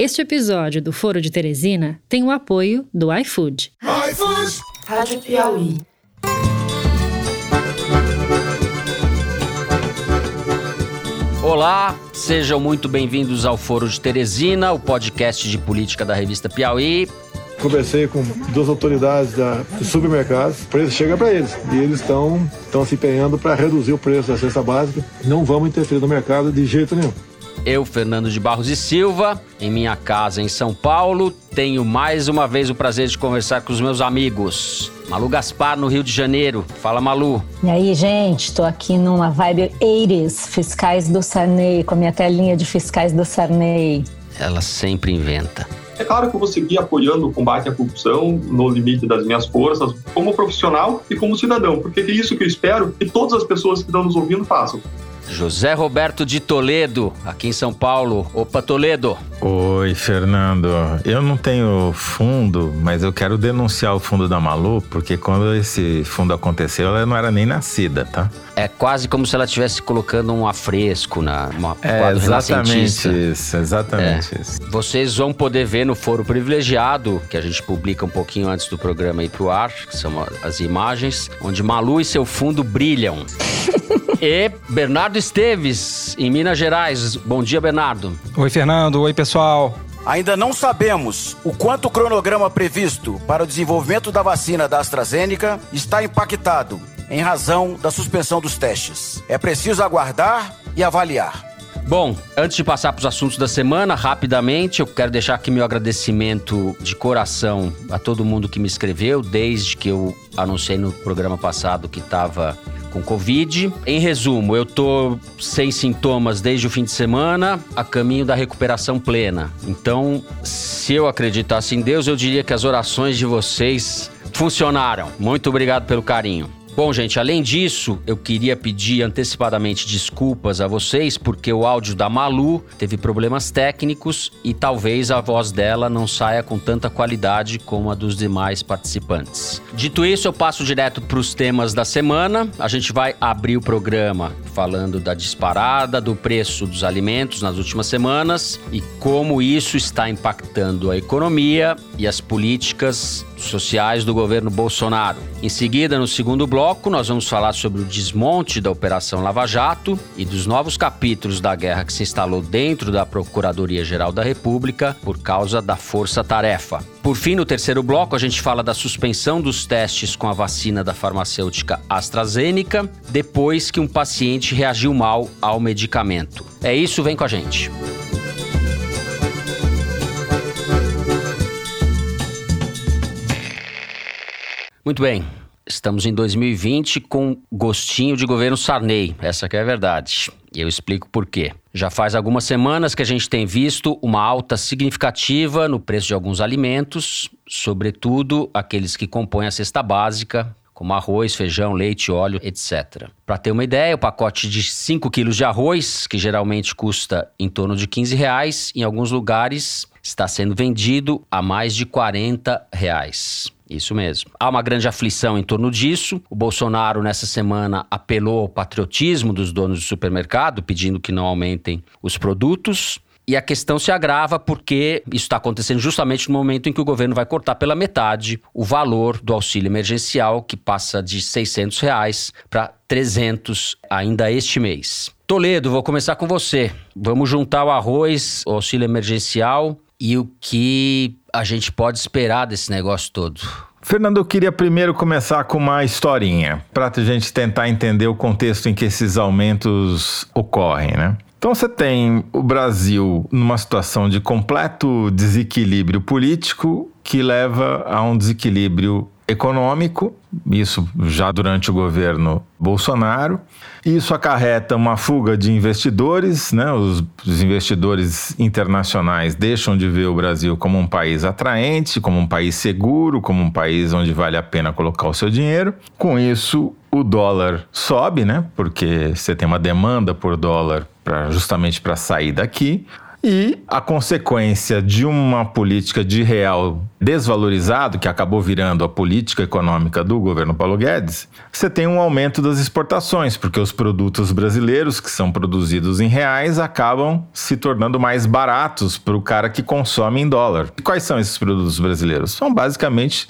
Este episódio do Foro de Teresina tem o apoio do iFood. iFood! Rádio Piauí. Olá, sejam muito bem-vindos ao Foro de Teresina, o podcast de política da revista Piauí. Conversei com duas autoridades da, dos supermercados, o preço chega para eles e eles estão se empenhando para reduzir o preço da cesta básica. Não vamos interferir no mercado de jeito nenhum. Eu, Fernando de Barros e Silva, em minha casa em São Paulo, tenho mais uma vez o prazer de conversar com os meus amigos. Malu Gaspar, no Rio de Janeiro. Fala, Malu. E aí, gente, tô aqui numa vibe 80s, fiscais do Sarney, com a minha telinha de fiscais do Sarney. Ela sempre inventa. É claro que eu vou seguir apoiando o combate à corrupção no limite das minhas forças, como profissional e como cidadão, porque é isso que eu espero que todas as pessoas que estão nos ouvindo façam. José Roberto de Toledo, aqui em São Paulo. Opa, Toledo. Oi, Fernando. Eu não tenho fundo, mas eu quero denunciar o fundo da Malu, porque quando esse fundo aconteceu, ela não era nem nascida, tá? É quase como se ela estivesse colocando um afresco na uma é, exatamente isso, exatamente é. isso. Vocês vão poder ver no Foro Privilegiado, que a gente publica um pouquinho antes do programa ir pro ar, que são as imagens, onde Malu e seu fundo brilham. e Bernardo Esteves, em Minas Gerais. Bom dia, Bernardo. Oi, Fernando. Oi, pessoal. Ainda não sabemos o quanto o cronograma previsto para o desenvolvimento da vacina da AstraZeneca está impactado em razão da suspensão dos testes. É preciso aguardar e avaliar. Bom, antes de passar para os assuntos da semana, rapidamente, eu quero deixar aqui meu agradecimento de coração a todo mundo que me escreveu, desde que eu anunciei no programa passado que estava com Covid. Em resumo, eu tô sem sintomas desde o fim de semana, a caminho da recuperação plena. Então, se eu acreditasse em Deus, eu diria que as orações de vocês funcionaram. Muito obrigado pelo carinho. Bom, gente, além disso, eu queria pedir antecipadamente desculpas a vocês porque o áudio da Malu teve problemas técnicos e talvez a voz dela não saia com tanta qualidade como a dos demais participantes. Dito isso, eu passo direto para os temas da semana. A gente vai abrir o programa falando da disparada do preço dos alimentos nas últimas semanas e como isso está impactando a economia e as políticas sociais do governo Bolsonaro. Em seguida, no segundo bloco, nós vamos falar sobre o desmonte da Operação Lava Jato e dos novos capítulos da guerra que se instalou dentro da Procuradoria-Geral da República por causa da força-tarefa. Por fim, no terceiro bloco, a gente fala da suspensão dos testes com a vacina da farmacêutica AstraZeneca depois que um paciente reagiu mal ao medicamento. É isso, vem com a gente. Muito bem. Estamos em 2020 com gostinho de governo Sarney, essa que é a verdade. E eu explico por quê. Já faz algumas semanas que a gente tem visto uma alta significativa no preço de alguns alimentos, sobretudo aqueles que compõem a cesta básica, como arroz, feijão, leite, óleo, etc. Para ter uma ideia, o pacote de 5 quilos de arroz, que geralmente custa em torno de 15 reais, em alguns lugares está sendo vendido a mais de 40 reais. Isso mesmo. Há uma grande aflição em torno disso. O Bolsonaro, nessa semana, apelou ao patriotismo dos donos do supermercado, pedindo que não aumentem os produtos. E a questão se agrava porque isso está acontecendo justamente no momento em que o governo vai cortar pela metade o valor do auxílio emergencial, que passa de 600 reais para 300 ainda este mês. Toledo, vou começar com você. Vamos juntar o arroz, o auxílio emergencial e o que a gente pode esperar desse negócio todo? Fernando, eu queria primeiro começar com uma historinha, para a gente tentar entender o contexto em que esses aumentos ocorrem, né? Então você tem o Brasil numa situação de completo desequilíbrio político que leva a um desequilíbrio econômico, isso já durante o governo Bolsonaro. Isso acarreta uma fuga de investidores, né? Os, os, investidores internacionais deixam de ver o Brasil como um país atraente, como um país seguro, como um país onde vale a pena colocar o seu dinheiro. Com isso, o dólar sobe, né? Porque você tem uma demanda por dólar pra, justamente para sair daqui. E a consequência de uma política de real desvalorizado, que acabou virando a política econômica do governo Paulo Guedes, você tem um aumento das exportações, porque os produtos brasileiros que são produzidos em reais acabam se tornando mais baratos para o cara que consome em dólar. E quais são esses produtos brasileiros? São basicamente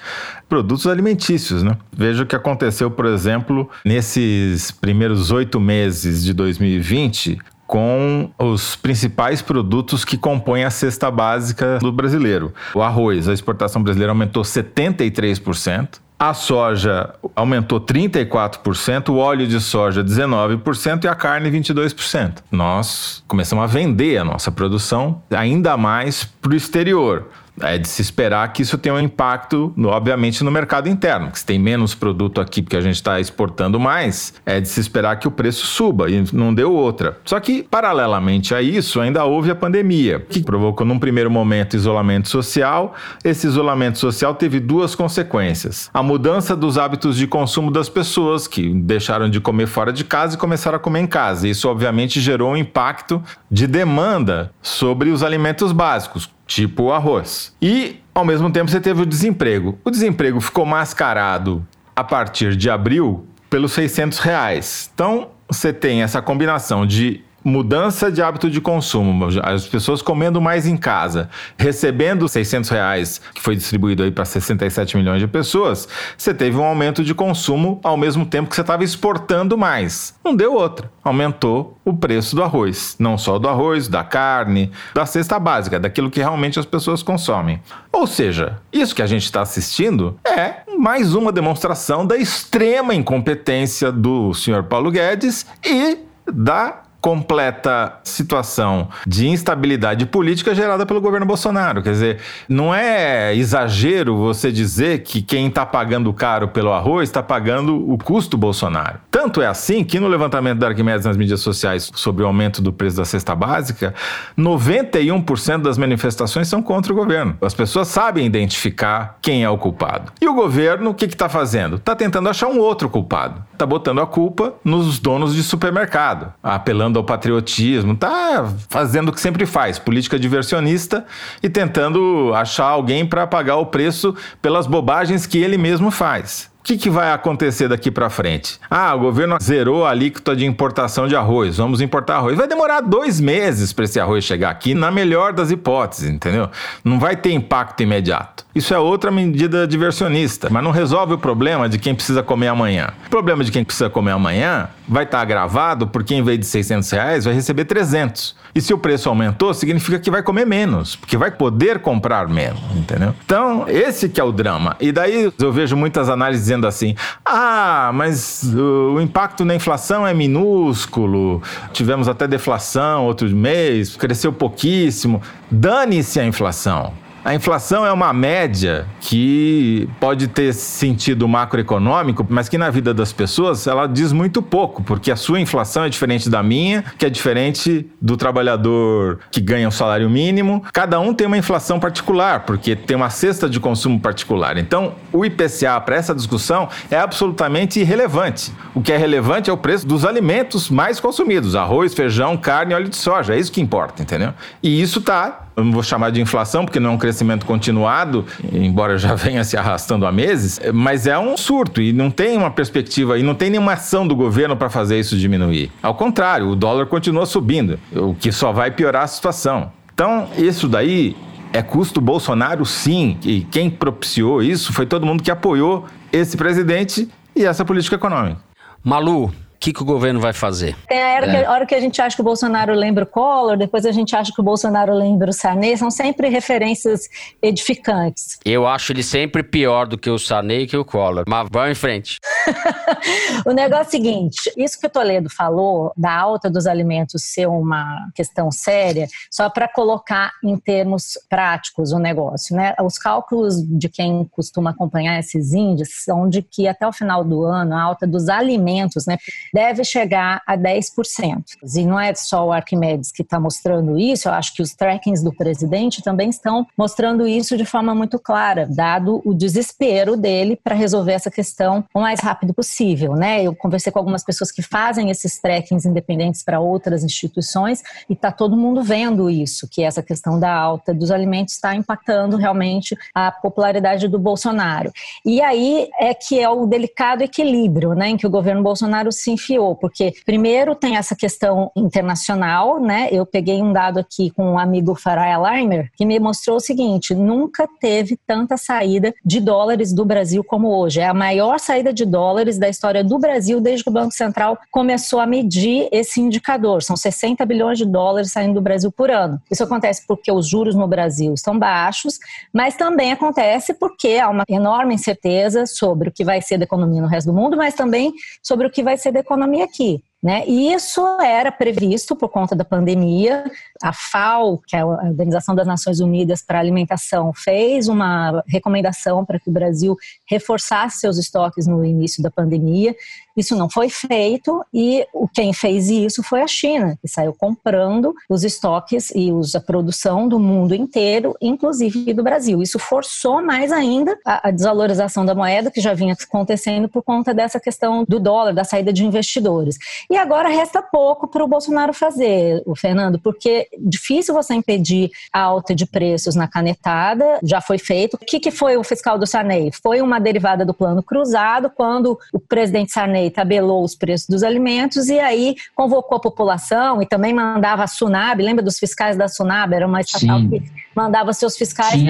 produtos alimentícios, né? Veja o que aconteceu, por exemplo, nesses primeiros oito meses de 2020, com os principais produtos que compõem a cesta básica do brasileiro. O arroz, a exportação brasileira aumentou 73%. A soja aumentou 34%, o óleo de soja 19% e a carne 22%. Nós começamos a vender a nossa produção ainda mais para o exterior. É de se esperar que isso tenha um impacto, no, obviamente, no mercado interno. Que se tem menos produto aqui porque a gente está exportando mais, é de se esperar que o preço suba e não deu outra. Só que, paralelamente a isso, ainda houve a pandemia, que provocou, num primeiro momento, isolamento social. Esse isolamento social teve duas consequências: a mudança dos hábitos de consumo das pessoas, que deixaram de comer fora de casa e começaram a comer em casa. Isso, obviamente, gerou um impacto de demanda sobre os alimentos básicos tipo o arroz. E, ao mesmo tempo, você teve o desemprego. O desemprego ficou mascarado a partir de abril pelos 600 reais. Então, você tem essa combinação de mudança de hábito de consumo, as pessoas comendo mais em casa, recebendo 600 reais, que foi distribuído aí para 67 milhões de pessoas, você teve um aumento de consumo ao mesmo tempo que você estava exportando mais. Não deu outra. Aumentou o preço do arroz. Não só do arroz, da carne, da cesta básica, daquilo que realmente as pessoas consomem. Ou seja, isso que a gente está assistindo é mais uma demonstração da extrema incompetência do senhor Paulo Guedes e da completa situação de instabilidade política gerada pelo governo Bolsonaro. Quer dizer, não é exagero você dizer que quem está pagando caro pelo arroz está pagando o custo Bolsonaro. Tanto é assim que no levantamento da Arquimedes nas mídias sociais sobre o aumento do preço da cesta básica, 91% das manifestações são contra o governo. As pessoas sabem identificar quem é o culpado. E o governo, o que está fazendo? Está tentando achar um outro culpado. Está botando a culpa nos donos de supermercado, apelando apelando ao patriotismo, tá fazendo o que sempre faz, política diversionista e tentando achar alguém para pagar o preço pelas bobagens que ele mesmo faz que, que vai acontecer daqui para frente? Ah, o governo zerou a alíquota de importação de arroz, vamos importar arroz. Vai demorar dois meses para esse arroz chegar aqui, na melhor das hipóteses, entendeu? Não vai ter impacto imediato. Isso é outra medida diversionista, mas não resolve o problema de quem precisa comer amanhã. O problema de quem precisa comer amanhã vai estar tá agravado porque em vez de 600 reais vai receber 300. E se o preço aumentou, significa que vai comer menos, porque vai poder comprar menos, entendeu? Então, esse que é o drama. E daí eu vejo muitas análises dizendo assim: "Ah, mas o impacto na inflação é minúsculo. Tivemos até deflação outro mês, cresceu pouquíssimo. Dane-se a inflação. A inflação é uma média que pode ter sentido macroeconômico, mas que na vida das pessoas ela diz muito pouco, porque a sua inflação é diferente da minha, que é diferente do trabalhador que ganha o salário mínimo. Cada um tem uma inflação particular, porque tem uma cesta de consumo particular. Então, o IPCA para essa discussão é absolutamente irrelevante. O que é relevante é o preço dos alimentos mais consumidos: arroz, feijão, carne óleo de soja. É isso que importa, entendeu? E isso está eu não vou chamar de inflação, porque não é um crescimento continuado, embora já venha se arrastando há meses, mas é um surto e não tem uma perspectiva e não tem nenhuma ação do governo para fazer isso diminuir. Ao contrário, o dólar continua subindo, o que só vai piorar a situação. Então, isso daí é custo Bolsonaro, sim, e quem propiciou isso foi todo mundo que apoiou esse presidente e essa política econômica. Malu, que, que o governo vai fazer? Tem a hora, é. que, a hora que a gente acha que o Bolsonaro lembra o Collor, depois a gente acha que o Bolsonaro lembra o Sarney, são sempre referências edificantes. Eu acho ele sempre pior do que o Sarney e que o Collor, mas vamos em frente. o negócio é o seguinte, isso que o Toledo falou, da alta dos alimentos ser uma questão séria, só para colocar em termos práticos o negócio, né? Os cálculos de quem costuma acompanhar esses índices são de que até o final do ano a alta dos alimentos, né? Deve chegar a 10%. E não é só o Arquimedes que está mostrando isso, eu acho que os trackings do presidente também estão mostrando isso de forma muito clara, dado o desespero dele para resolver essa questão o mais rápido possível. Né? Eu conversei com algumas pessoas que fazem esses trackings independentes para outras instituições e está todo mundo vendo isso, que essa questão da alta dos alimentos está impactando realmente a popularidade do Bolsonaro. E aí é que é o delicado equilíbrio né, em que o governo Bolsonaro se enfiou, porque primeiro tem essa questão internacional, né? Eu peguei um dado aqui com um amigo Farai Leimer, que me mostrou o seguinte: nunca teve tanta saída de dólares do Brasil como hoje. É a maior saída de dólares da história do Brasil desde que o Banco Central começou a medir esse indicador. São 60 bilhões de dólares saindo do Brasil por ano. Isso acontece porque os juros no Brasil estão baixos, mas também acontece porque há uma enorme incerteza sobre o que vai ser da economia no resto do mundo, mas também sobre o que vai ser da economia aqui. Né? E isso era previsto por conta da pandemia. A FAO, que é a Organização das Nações Unidas para a Alimentação, fez uma recomendação para que o Brasil reforçasse seus estoques no início da pandemia. Isso não foi feito e quem fez isso foi a China, que saiu comprando os estoques e a produção do mundo inteiro, inclusive do Brasil. Isso forçou mais ainda a, desvalorização da moeda, que já vinha acontecendo por conta dessa questão do dólar, da saída de investidores. E agora resta pouco para o Bolsonaro fazer, o Fernando, porque difícil você impedir a alta de preços na canetada, já foi feito. O que, que foi o fiscal do Sarney? Foi uma derivada do plano cruzado, quando o presidente Sarney tabelou os preços dos alimentos e aí convocou a população e também mandava a Sunab, lembra dos fiscais da Sunab? Era uma estatal Sim. que mandava seus fiscais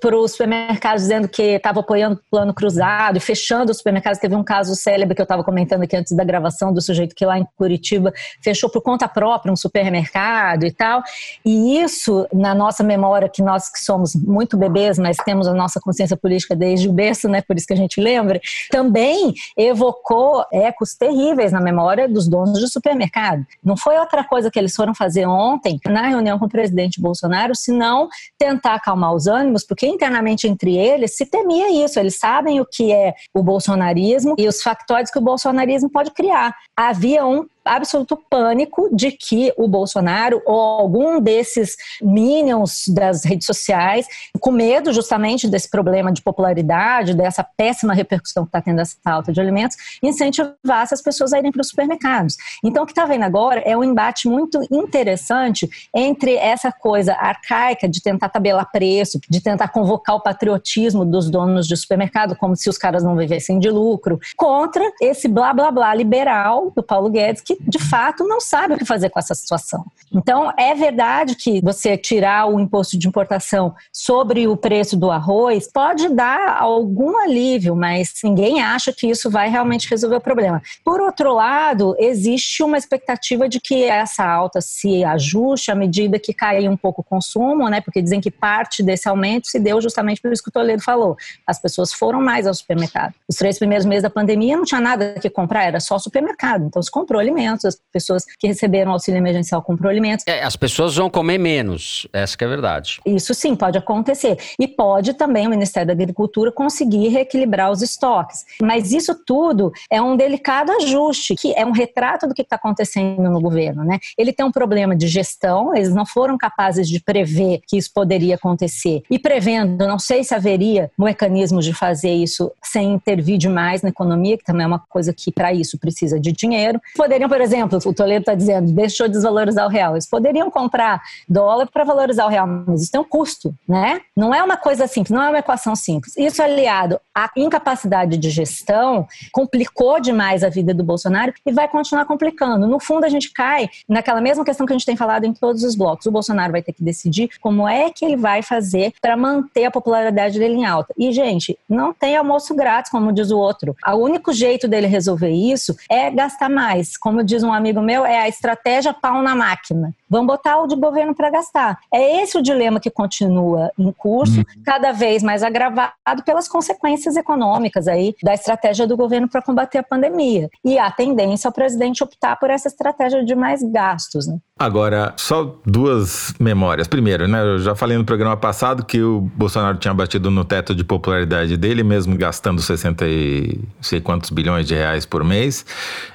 para os supermercados dizendo que estava apoiando o plano cruzado e fechando os supermercados. Teve um caso célebre que eu estava comentando aqui antes da gravação do sujeito que lá em Curitiba fechou por conta própria um supermercado e tal. E isso, na nossa memória, que nós que somos muito bebês, mas temos a nossa consciência política desde o berço, né, por isso que a gente lembra, também evocou ecos terríveis na memória dos donos de supermercado. Não foi outra coisa que eles foram fazer ontem na reunião com o presidente Bolsonaro, senão não tentar acalmar os ânimos, porque internamente entre eles se temia isso. Eles sabem o que é o bolsonarismo e os factóides que o bolsonarismo pode criar. Havia um absoluto pânico de que o Bolsonaro ou algum desses minions das redes sociais, com medo justamente desse problema de popularidade, dessa péssima repercussão que está tendo essa falta de alimentos, incentivasse as pessoas a irem para os supermercados. Então, o que está vendo agora é um embate muito interessante entre essa coisa arcaica de tentar tabelar preço, de tentar convocar o patriotismo dos donos de supermercado, como se os caras não vivessem de lucro, contra esse blá blá blá liberal do Paulo Guedes, que que de fato não sabe o que fazer com essa situação. Então, é verdade que você tirar o imposto de importação sobre o preço do arroz pode dar algum alívio, mas ninguém acha que isso vai realmente resolver o problema. Por outro lado, existe uma expectativa de que essa alta se ajuste à medida que cair um pouco o consumo, né? Porque dizem que parte desse aumento se deu justamente por isso que o Toledo falou. As pessoas foram mais ao supermercado. Os três primeiros meses da pandemia não tinha nada que comprar, era só supermercado. Então se comprou alimentos alimentos, as pessoas que receberam auxílio emergencial comprou alimentos. É, as pessoas vão comer menos, essa é a verdade. Isso sim, pode acontecer. E pode também o Ministério da Agricultura conseguir reequilibrar os estoques. Mas isso tudo é um delicado ajuste, que é um retrato do que está acontecendo no governo. Né? Ele tem um problema de gestão, eles não foram capazes de prever que isso poderia acontecer. E prevendo, não sei se haveria mecanismos de fazer isso sem intervir demais na economia, que também é uma coisa que para isso precisa de dinheiro. Poderiam por exemplo, o Toledo está dizendo, deixou desvalorizar o real. Eles poderiam comprar dólar para valorizar o real, mas isso tem um custo, né? Não é uma coisa simples, não é uma equação simples. Isso aliado à incapacidade de gestão complicou demais a vida do Bolsonaro e vai continuar complicando. No fundo, a gente cai naquela mesma questão que a gente tem falado em todos os blocos. O Bolsonaro vai ter que decidir como é que ele vai fazer para manter a popularidade dele em alta. E, gente, não tem almoço grátis, como diz o outro. O único jeito dele resolver isso é gastar mais. Como como diz um amigo meu, é a estratégia pau na máquina. Vamos botar o de governo para gastar. É esse o dilema que continua em curso, uhum. cada vez mais agravado pelas consequências econômicas aí da estratégia do governo para combater a pandemia. E a tendência ao presidente optar por essa estratégia de mais gastos. Né? Agora, só duas memórias. Primeiro, né, eu já falei no programa passado que o Bolsonaro tinha batido no teto de popularidade dele, mesmo gastando 60 e sei quantos bilhões de reais por mês.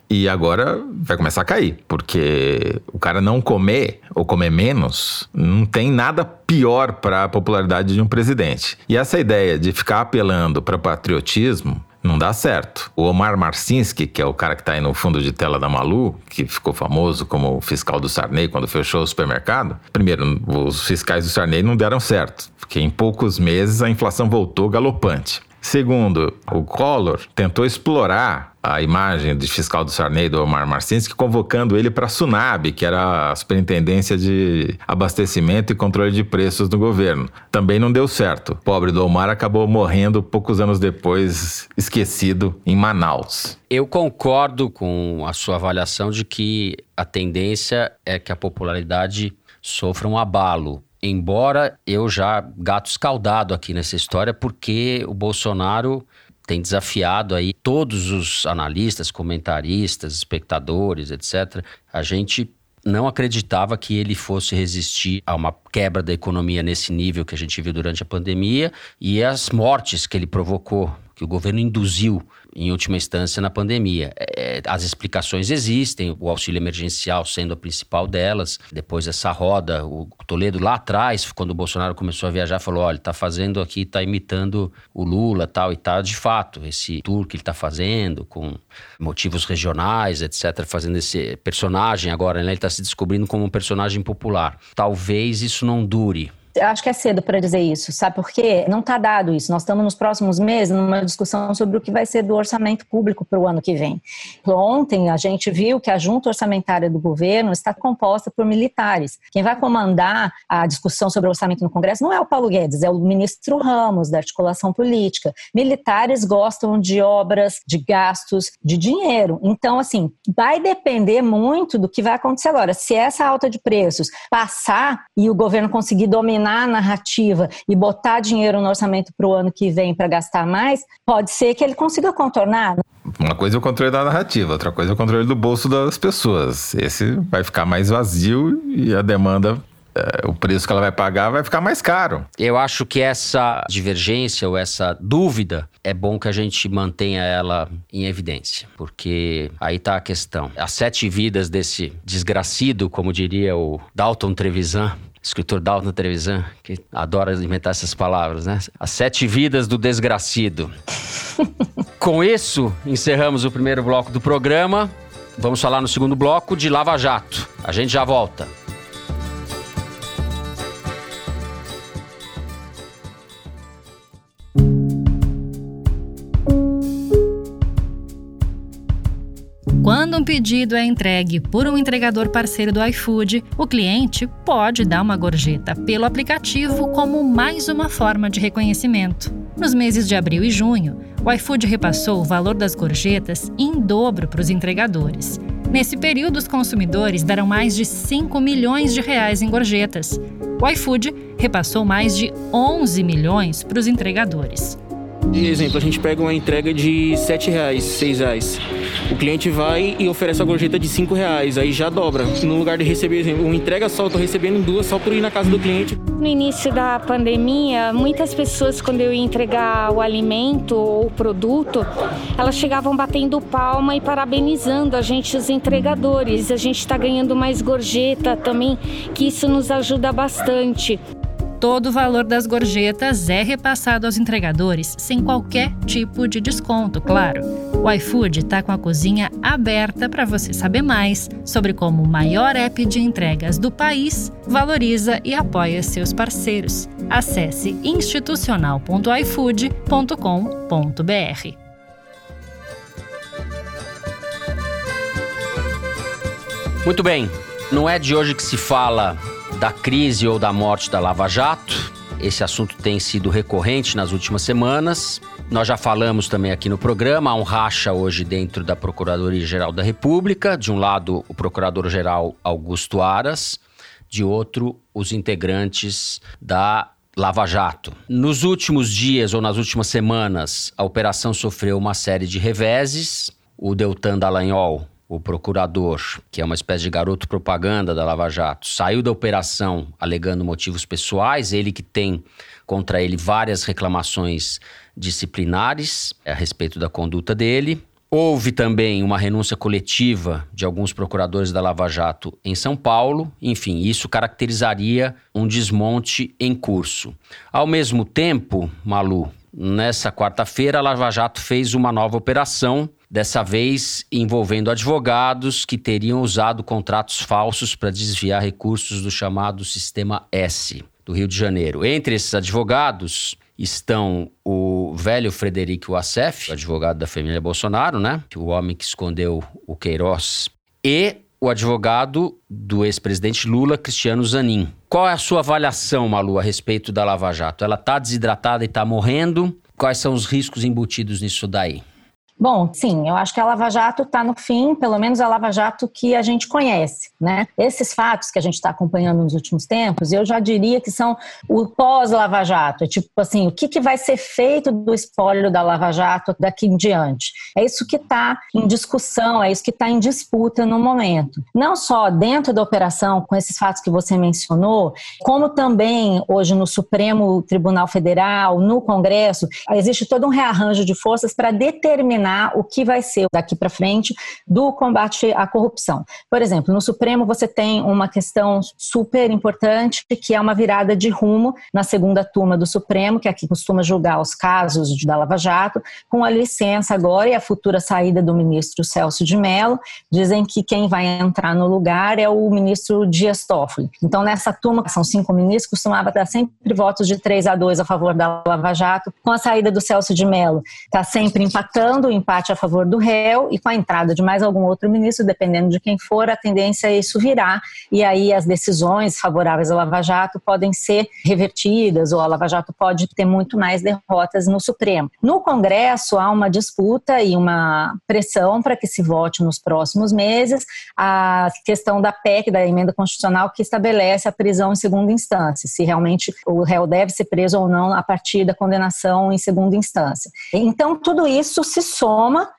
E agora vai começar a cair, porque o cara não comer ou comer menos não tem nada pior para a popularidade de um presidente. E essa ideia de ficar apelando para patriotismo não dá certo. O Omar Marcinski, que é o cara que está aí no fundo de tela da Malu, que ficou famoso como fiscal do Sarney quando fechou o supermercado. Primeiro, os fiscais do Sarney não deram certo, porque em poucos meses a inflação voltou galopante. Segundo, o Collor tentou explorar a imagem de fiscal do Sarney, do Omar Marcinski, convocando ele para a SUNAB, que era a Superintendência de Abastecimento e Controle de Preços do governo. Também não deu certo. O pobre do Omar acabou morrendo poucos anos depois, esquecido, em Manaus. Eu concordo com a sua avaliação de que a tendência é que a popularidade sofra um abalo Embora eu já gato escaldado aqui nessa história, porque o Bolsonaro tem desafiado aí todos os analistas, comentaristas, espectadores, etc. A gente não acreditava que ele fosse resistir a uma quebra da economia nesse nível que a gente viu durante a pandemia e as mortes que ele provocou, que o governo induziu em última instância, na pandemia. É, as explicações existem, o auxílio emergencial sendo a principal delas. Depois essa roda, o Toledo lá atrás, quando o Bolsonaro começou a viajar, falou: olha, está fazendo aqui, está imitando o Lula tal, e tá de fato, esse tour que ele está fazendo, com motivos regionais, etc., fazendo esse personagem agora, né? Ele está se descobrindo como um personagem popular. Talvez isso não dure acho que é cedo para dizer isso, sabe por quê? Não está dado isso. Nós estamos nos próximos meses numa discussão sobre o que vai ser do orçamento público para o ano que vem. Ontem a gente viu que a junta orçamentária do governo está composta por militares. Quem vai comandar a discussão sobre o orçamento no Congresso não é o Paulo Guedes, é o ministro Ramos, da articulação política. Militares gostam de obras, de gastos, de dinheiro. Então, assim, vai depender muito do que vai acontecer agora. Se essa alta de preços passar e o governo conseguir dominar a narrativa e botar dinheiro no orçamento para o ano que vem para gastar mais, pode ser que ele consiga contornar. Uma coisa é o controle da narrativa, outra coisa é o controle do bolso das pessoas. Esse vai ficar mais vazio e a demanda é, o preço que ela vai pagar vai ficar mais caro. Eu acho que essa divergência ou essa dúvida é bom que a gente mantenha ela em evidência, porque aí está a questão. As sete vidas desse desgracido, como diria o Dalton Trevisan, escritor Dalton Trevisan, que adora inventar essas palavras, né? As sete vidas do desgracido. Com isso, encerramos o primeiro bloco do programa. Vamos falar no segundo bloco de Lava Jato. A gente já volta. Quando um pedido é entregue por um entregador parceiro do iFood, o cliente pode dar uma gorjeta pelo aplicativo como mais uma forma de reconhecimento. Nos meses de abril e junho, o iFood repassou o valor das gorjetas em dobro para os entregadores. Nesse período, os consumidores deram mais de 5 milhões de reais em gorjetas. O iFood repassou mais de 11 milhões para os entregadores. Exemplo, a gente pega uma entrega de R$ reais, R$ reais. O cliente vai e oferece a gorjeta de R$ reais, aí já dobra. No lugar de receber, exemplo, uma entrega só, eu tô recebendo duas só por ir na casa do cliente. No início da pandemia, muitas pessoas, quando eu ia entregar o alimento ou o produto, elas chegavam batendo palma e parabenizando a gente, os entregadores. A gente está ganhando mais gorjeta também, que isso nos ajuda bastante. Todo o valor das gorjetas é repassado aos entregadores, sem qualquer tipo de desconto, claro. O iFood está com a cozinha aberta para você saber mais sobre como o maior app de entregas do país valoriza e apoia seus parceiros. Acesse institucional.ifood.com.br. Muito bem, não é de hoje que se fala da crise ou da morte da Lava Jato. Esse assunto tem sido recorrente nas últimas semanas. Nós já falamos também aqui no programa, há um racha hoje dentro da Procuradoria-Geral da República. De um lado, o Procurador-Geral Augusto Aras, de outro, os integrantes da Lava Jato. Nos últimos dias ou nas últimas semanas, a operação sofreu uma série de reveses. O Deltan Dallagnol o procurador, que é uma espécie de garoto propaganda da Lava Jato, saiu da operação alegando motivos pessoais, ele que tem contra ele várias reclamações disciplinares a respeito da conduta dele. Houve também uma renúncia coletiva de alguns procuradores da Lava Jato em São Paulo. Enfim, isso caracterizaria um desmonte em curso. Ao mesmo tempo, Malu, nessa quarta-feira, a Lava Jato fez uma nova operação, dessa vez envolvendo advogados que teriam usado contratos falsos para desviar recursos do chamado Sistema S do Rio de Janeiro. Entre esses advogados estão o velho Frederico Wassef, advogado da família Bolsonaro, né? O homem que escondeu o Queiroz, e o advogado do ex-presidente Lula, Cristiano Zanin. Qual é a sua avaliação, Malu, a respeito da Lava Jato? Ela está desidratada e está morrendo? Quais são os riscos embutidos nisso daí? Bom, sim, eu acho que a Lava Jato está no fim, pelo menos a Lava Jato que a gente conhece, né? Esses fatos que a gente está acompanhando nos últimos tempos, eu já diria que são o pós-Lava Jato. É tipo assim, o que, que vai ser feito do espólio da Lava Jato daqui em diante? É isso que está em discussão, é isso que está em disputa no momento. Não só dentro da operação, com esses fatos que você mencionou, como também hoje no Supremo Tribunal Federal, no Congresso, existe todo um rearranjo de forças para determinar determinar o que vai ser daqui para frente do combate à corrupção. Por exemplo, no Supremo você tem uma questão super importante que é uma virada de rumo na segunda turma do Supremo, que aqui costuma julgar os casos da Lava Jato, com a licença agora e a futura saída do ministro Celso de Mello. Dizem que quem vai entrar no lugar é o ministro Dias Toffoli. Então, nessa turma, que são cinco ministros, costumava dar sempre votos de 3 a 2 a favor da Lava Jato. Com a saída do Celso de Mello, está sempre empatando, empate a favor do réu e com a entrada de mais algum outro ministro, dependendo de quem for, a tendência é isso virar e aí as decisões favoráveis ao Lava Jato podem ser revertidas ou a Lava Jato pode ter muito mais derrotas no Supremo. No Congresso há uma disputa e uma pressão para que se vote nos próximos meses a questão da PEC, da emenda constitucional que estabelece a prisão em segunda instância, se realmente o réu deve ser preso ou não a partir da condenação em segunda instância. Então tudo isso se soma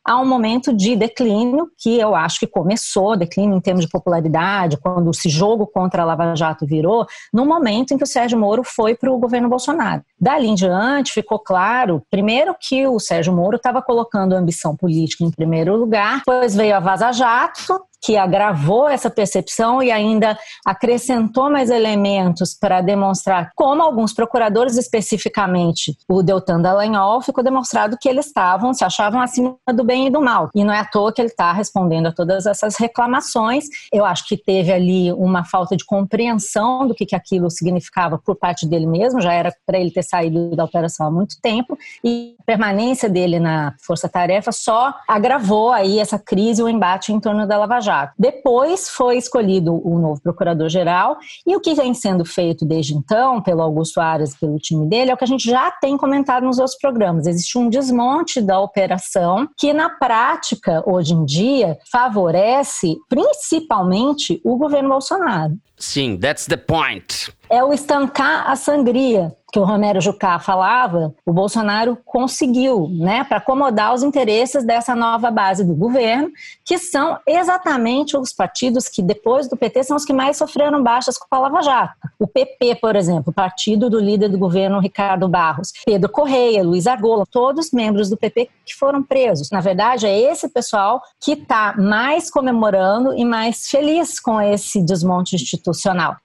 a um momento de declínio que eu acho que começou, declínio em termos de popularidade, quando esse jogo contra a Lava Jato virou, no momento em que o Sérgio Moro foi para o governo Bolsonaro. Dali em diante, ficou claro, primeiro, que o Sérgio Moro estava colocando a ambição política em primeiro lugar, depois veio a Vaza Jato, que agravou essa percepção e ainda acrescentou mais elementos para demonstrar como alguns procuradores, especificamente o Deltan Dallagnol, ficou demonstrado que eles estavam, se achavam acima do bem e do mal. E não é à toa que ele está respondendo a todas essas reclamações. Eu acho que teve ali uma falta de compreensão do que, que aquilo significava por parte dele mesmo, já era para ele ter saído da operação há muito tempo, e a permanência dele na Força Tarefa só agravou aí essa crise, o embate em torno da Lava Jato. Jato. Depois foi escolhido o novo procurador-geral e o que vem sendo feito desde então pelo Augusto Aras e pelo time dele é o que a gente já tem comentado nos outros programas. Existe um desmonte da operação que na prática, hoje em dia, favorece principalmente o governo Bolsonaro. Sim, that's the point. É o estancar a sangria que o Romero Jucá falava, o Bolsonaro conseguiu, né, para acomodar os interesses dessa nova base do governo, que são exatamente os partidos que, depois do PT, são os que mais sofreram baixas com a Lava Jato. O PP, por exemplo, partido do líder do governo Ricardo Barros, Pedro Correia, Luiz Argola, todos membros do PP que foram presos. Na verdade, é esse pessoal que está mais comemorando e mais feliz com esse desmonte institucional.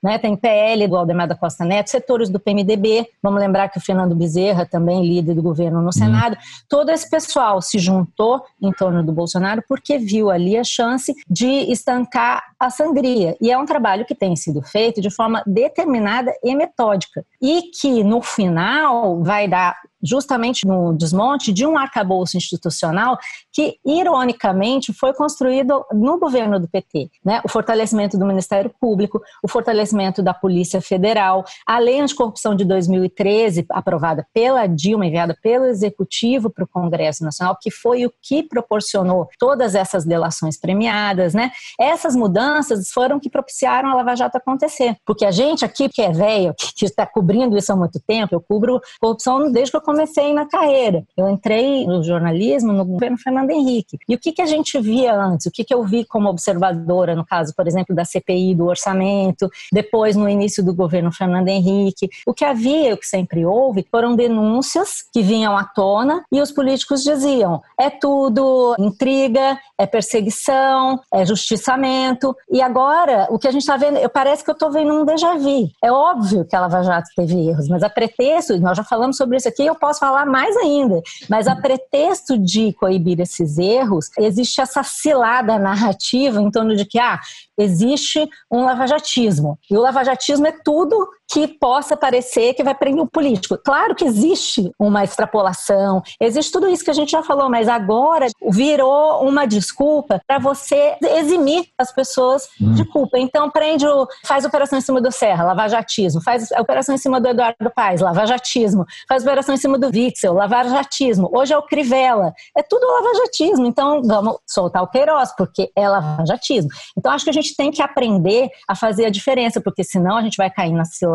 Né? Tem PL do Aldemar da Costa Neto, setores do PMDB, Vamos lembrar que o Fernando Bezerra, também líder do governo no Senado, todo esse pessoal se juntou em torno do Bolsonaro porque viu ali a chance de estancar a sangria. E é um trabalho que tem sido feito de forma determinada e metódica. E que, no final, vai dar justamente no desmonte de um arcabouço institucional que, ironicamente, foi construído no governo do PT. Né? O fortalecimento do Ministério Público, o fortalecimento da Polícia Federal, a Lei Anticorrupção de 2013, aprovada pela Dilma, enviada pelo Executivo para o Congresso Nacional, que foi o que proporcionou todas essas delações premiadas. Né? Essas mudanças foram que propiciaram a Lava Jato acontecer. Porque a gente aqui, que é velho, que está cobrindo isso há muito tempo, eu cubro corrupção desde que eu comecei na carreira. Eu entrei no jornalismo no governo Fernando Henrique. E o que, que a gente via antes? O que, que eu vi como observadora, no caso, por exemplo, da CPI do orçamento, depois no início do governo Fernando Henrique? O que havia, o que sempre houve, foram denúncias que vinham à tona e os políticos diziam: é tudo intriga, é perseguição, é justiçamento. E agora, o que a gente está vendo, eu parece que eu estou vendo um déjà vu. É óbvio que a Lava Jato teve erros, mas a pretexto, nós já falamos sobre isso aqui, eu posso falar mais ainda, mas a pretexto de coibir esses erros, existe essa cilada narrativa em torno de que, ah, existe um lavajatismo. E o lavajatismo é tudo que possa parecer que vai prender um político. Claro que existe uma extrapolação, existe tudo isso que a gente já falou, mas agora virou uma desculpa para você eximir as pessoas hum. de culpa. Então prende o, faz operação em cima do Serra, lavajatismo, faz operação em cima do Eduardo Paes, lavajatismo, faz operação em cima do Witzel, lavajatismo. Hoje é o Crivella, é tudo lavajatismo. Então vamos soltar o Queiroz porque é lavajatismo. Então acho que a gente tem que aprender a fazer a diferença, porque senão a gente vai cair na cilada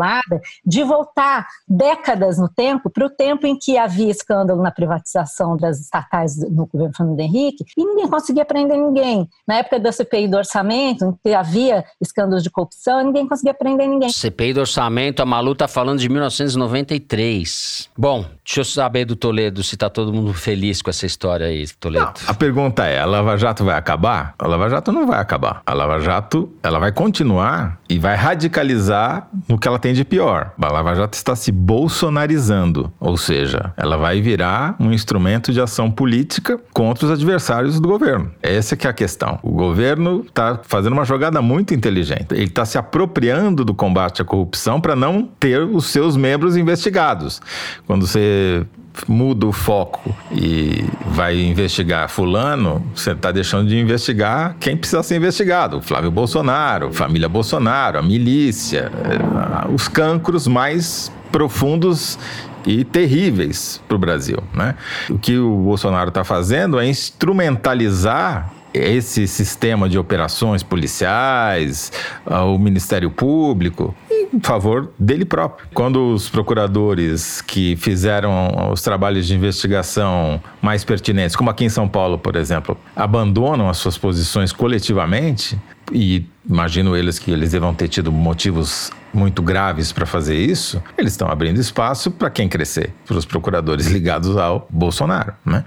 de voltar décadas no tempo para o tempo em que havia escândalo na privatização das estatais no governo Fernando Henrique e ninguém conseguia prender ninguém. Na época da CPI do orçamento, em que havia escândalos de corrupção, ninguém conseguia prender ninguém. CPI do orçamento, a Malu está falando de 1993. Bom, deixa eu saber do Toledo se está todo mundo feliz com essa história aí, Toledo. Não, a pergunta é, a Lava Jato vai acabar? A Lava Jato não vai acabar. A Lava Jato, ela vai continuar e vai radicalizar no que ela tem de pior. A Lava Jato está se bolsonarizando, ou seja, ela vai virar um instrumento de ação política contra os adversários do governo. Essa que é a questão. O governo está fazendo uma jogada muito inteligente. Ele está se apropriando do combate à corrupção para não ter os seus membros investigados. Quando você muda o foco e vai investigar fulano, você está deixando de investigar quem precisa ser investigado. Flávio Bolsonaro, família Bolsonaro, a milícia, eh, os cancros mais profundos e terríveis para o Brasil. Né? O que o Bolsonaro está fazendo é instrumentalizar esse sistema de operações policiais, ah, o Ministério Público, em favor dele próprio. Quando os procuradores que fizeram os trabalhos de investigação mais pertinentes, como aqui em São Paulo, por exemplo, abandonam as suas posições coletivamente, e imagino eles que eles devam ter tido motivos muito graves para fazer isso, eles estão abrindo espaço para quem crescer, para os procuradores ligados ao Bolsonaro. Né?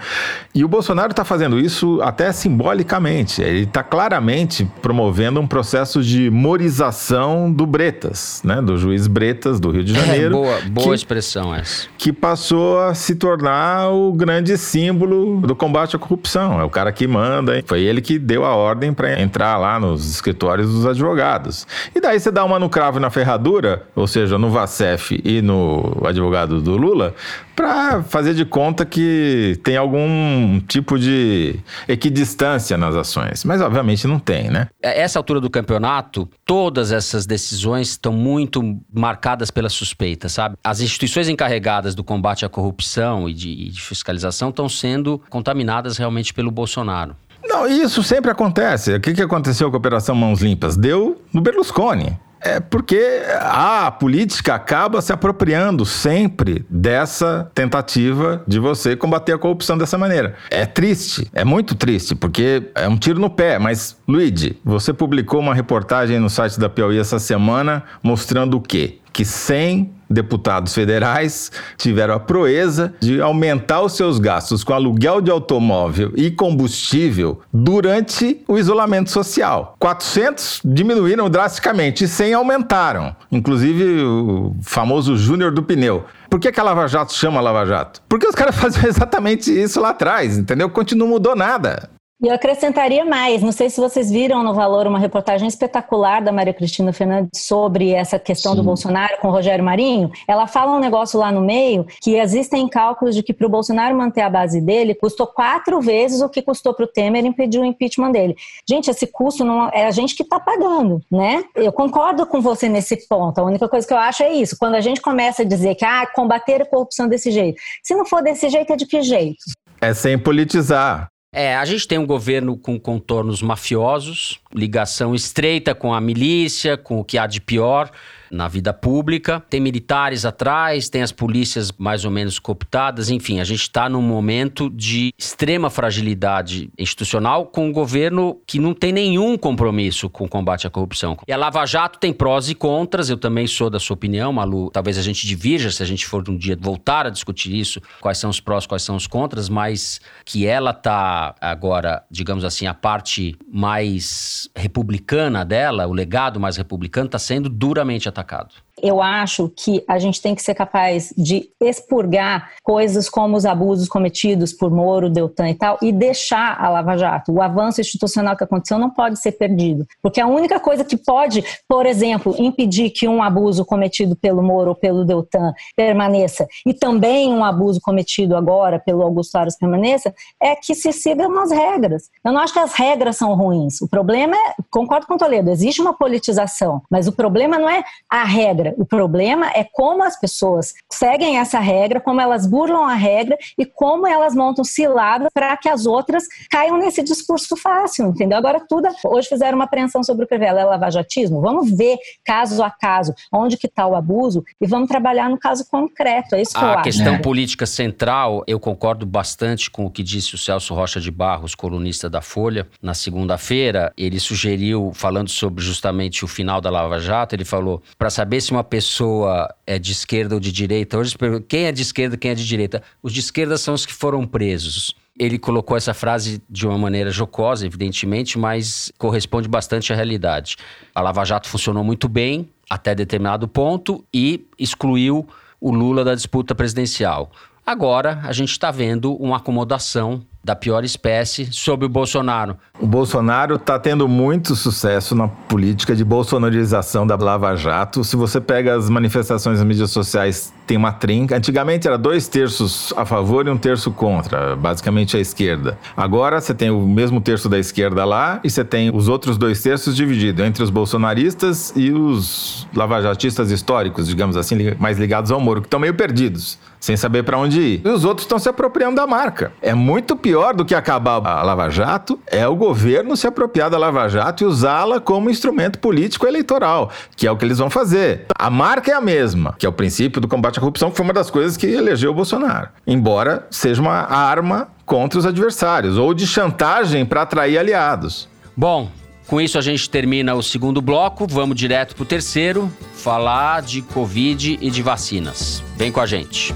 E o Bolsonaro está fazendo isso até simbolicamente. Ele está claramente promovendo um processo de morização do Bretas, né? do juiz Bretas do Rio de é, Janeiro. É, boa boa que, expressão essa. Que passou a se tornar o grande símbolo do combate à corrupção. É o cara que manda. Hein? Foi ele que deu a ordem para entrar lá nos escritórios dos advogados. E daí você dá uma no cravo e na ferradura ou seja, no Vacef e no advogado do Lula, para fazer de conta que tem algum tipo de equidistância nas ações. Mas obviamente não tem, né? É, essa altura do campeonato, todas essas decisões estão muito marcadas pela suspeita, sabe? As instituições encarregadas do combate à corrupção e de, e de fiscalização estão sendo contaminadas realmente pelo Bolsonaro. Não, isso sempre acontece. O que, que aconteceu com a Operação Mãos Limpas? Deu no Berlusconi. É porque a política acaba se apropriando sempre dessa tentativa de você combater a corrupção dessa maneira. É triste, é muito triste, porque é um tiro no pé. Mas, Luigi, você publicou uma reportagem no site da Piauí essa semana mostrando o quê? Que 100 deputados federais tiveram a proeza de aumentar os seus gastos com aluguel de automóvel e combustível durante o isolamento social. 400 diminuíram drasticamente e 100 aumentaram, inclusive o famoso Júnior do Pneu. Por que, que a Lava Jato chama Lava Jato? Porque os caras faziam exatamente isso lá atrás, entendeu? Continua, mudou nada. E eu acrescentaria mais, não sei se vocês viram no Valor uma reportagem espetacular da Maria Cristina Fernandes sobre essa questão Sim. do Bolsonaro com o Rogério Marinho. Ela fala um negócio lá no meio que existem cálculos de que para o Bolsonaro manter a base dele custou quatro vezes o que custou para o Temer impedir o impeachment dele. Gente, esse custo não é a gente que está pagando, né? Eu concordo com você nesse ponto. A única coisa que eu acho é isso. Quando a gente começa a dizer que ah, combater a corrupção desse jeito, se não for desse jeito, é de que jeito? É sem politizar. É, a gente tem um governo com contornos mafiosos, ligação estreita com a milícia, com o que há de pior. Na vida pública. Tem militares atrás, tem as polícias mais ou menos cooptadas, enfim, a gente está num momento de extrema fragilidade institucional com um governo que não tem nenhum compromisso com o combate à corrupção. E a Lava Jato tem prós e contras, eu também sou da sua opinião, Malu. Talvez a gente divirja se a gente for um dia voltar a discutir isso, quais são os prós, quais são os contras, mas que ela tá agora, digamos assim, a parte mais republicana dela, o legado mais republicano, está sendo duramente atacado atacado eu acho que a gente tem que ser capaz de expurgar coisas como os abusos cometidos por Moro, Deltan e tal, e deixar a Lava Jato. O avanço institucional que aconteceu não pode ser perdido. Porque a única coisa que pode, por exemplo, impedir que um abuso cometido pelo Moro ou pelo Deltan permaneça, e também um abuso cometido agora pelo Augusto Aras permaneça, é que se sigam as regras. Eu não acho que as regras são ruins. O problema é, concordo com o Toledo, existe uma politização, mas o problema não é a regra. O problema é como as pessoas seguem essa regra, como elas burlam a regra e como elas montam ciladas para que as outras caiam nesse discurso fácil, entendeu? Agora tudo, hoje fizeram uma apreensão sobre o Crivella, é lavajatismo. Vamos ver caso a caso onde que está o abuso e vamos trabalhar no caso concreto. É isso que a eu acho. A questão política central, eu concordo bastante com o que disse o Celso Rocha de Barros, colunista da Folha, na segunda-feira. Ele sugeriu, falando sobre justamente o final da Lava Jato, ele falou para saber se uma pessoa é de esquerda ou de direita, hoje quem é de esquerda, quem é de direita? Os de esquerda são os que foram presos. Ele colocou essa frase de uma maneira jocosa, evidentemente, mas corresponde bastante à realidade. A Lava Jato funcionou muito bem até determinado ponto e excluiu o Lula da disputa presidencial. Agora a gente está vendo uma acomodação da pior espécie sob o Bolsonaro. O Bolsonaro está tendo muito sucesso na política de bolsonarização da Lava Jato. Se você pega as manifestações nas mídias sociais, tem uma trinca. Antigamente era dois terços a favor e um terço contra, basicamente a esquerda. Agora você tem o mesmo terço da esquerda lá e você tem os outros dois terços divididos entre os bolsonaristas e os lavajatistas históricos, digamos assim, mais ligados ao Moro, que estão meio perdidos sem saber para onde ir. E os outros estão se apropriando da marca. É muito pior do que acabar a Lava Jato, é o governo se apropriar da Lava Jato e usá-la como instrumento político eleitoral, que é o que eles vão fazer. A marca é a mesma, que é o princípio do combate à corrupção, que foi uma das coisas que elegeu o Bolsonaro. Embora seja uma arma contra os adversários ou de chantagem para atrair aliados. Bom, com isso a gente termina o segundo bloco, vamos direto para o terceiro, falar de Covid e de vacinas. Vem com a gente.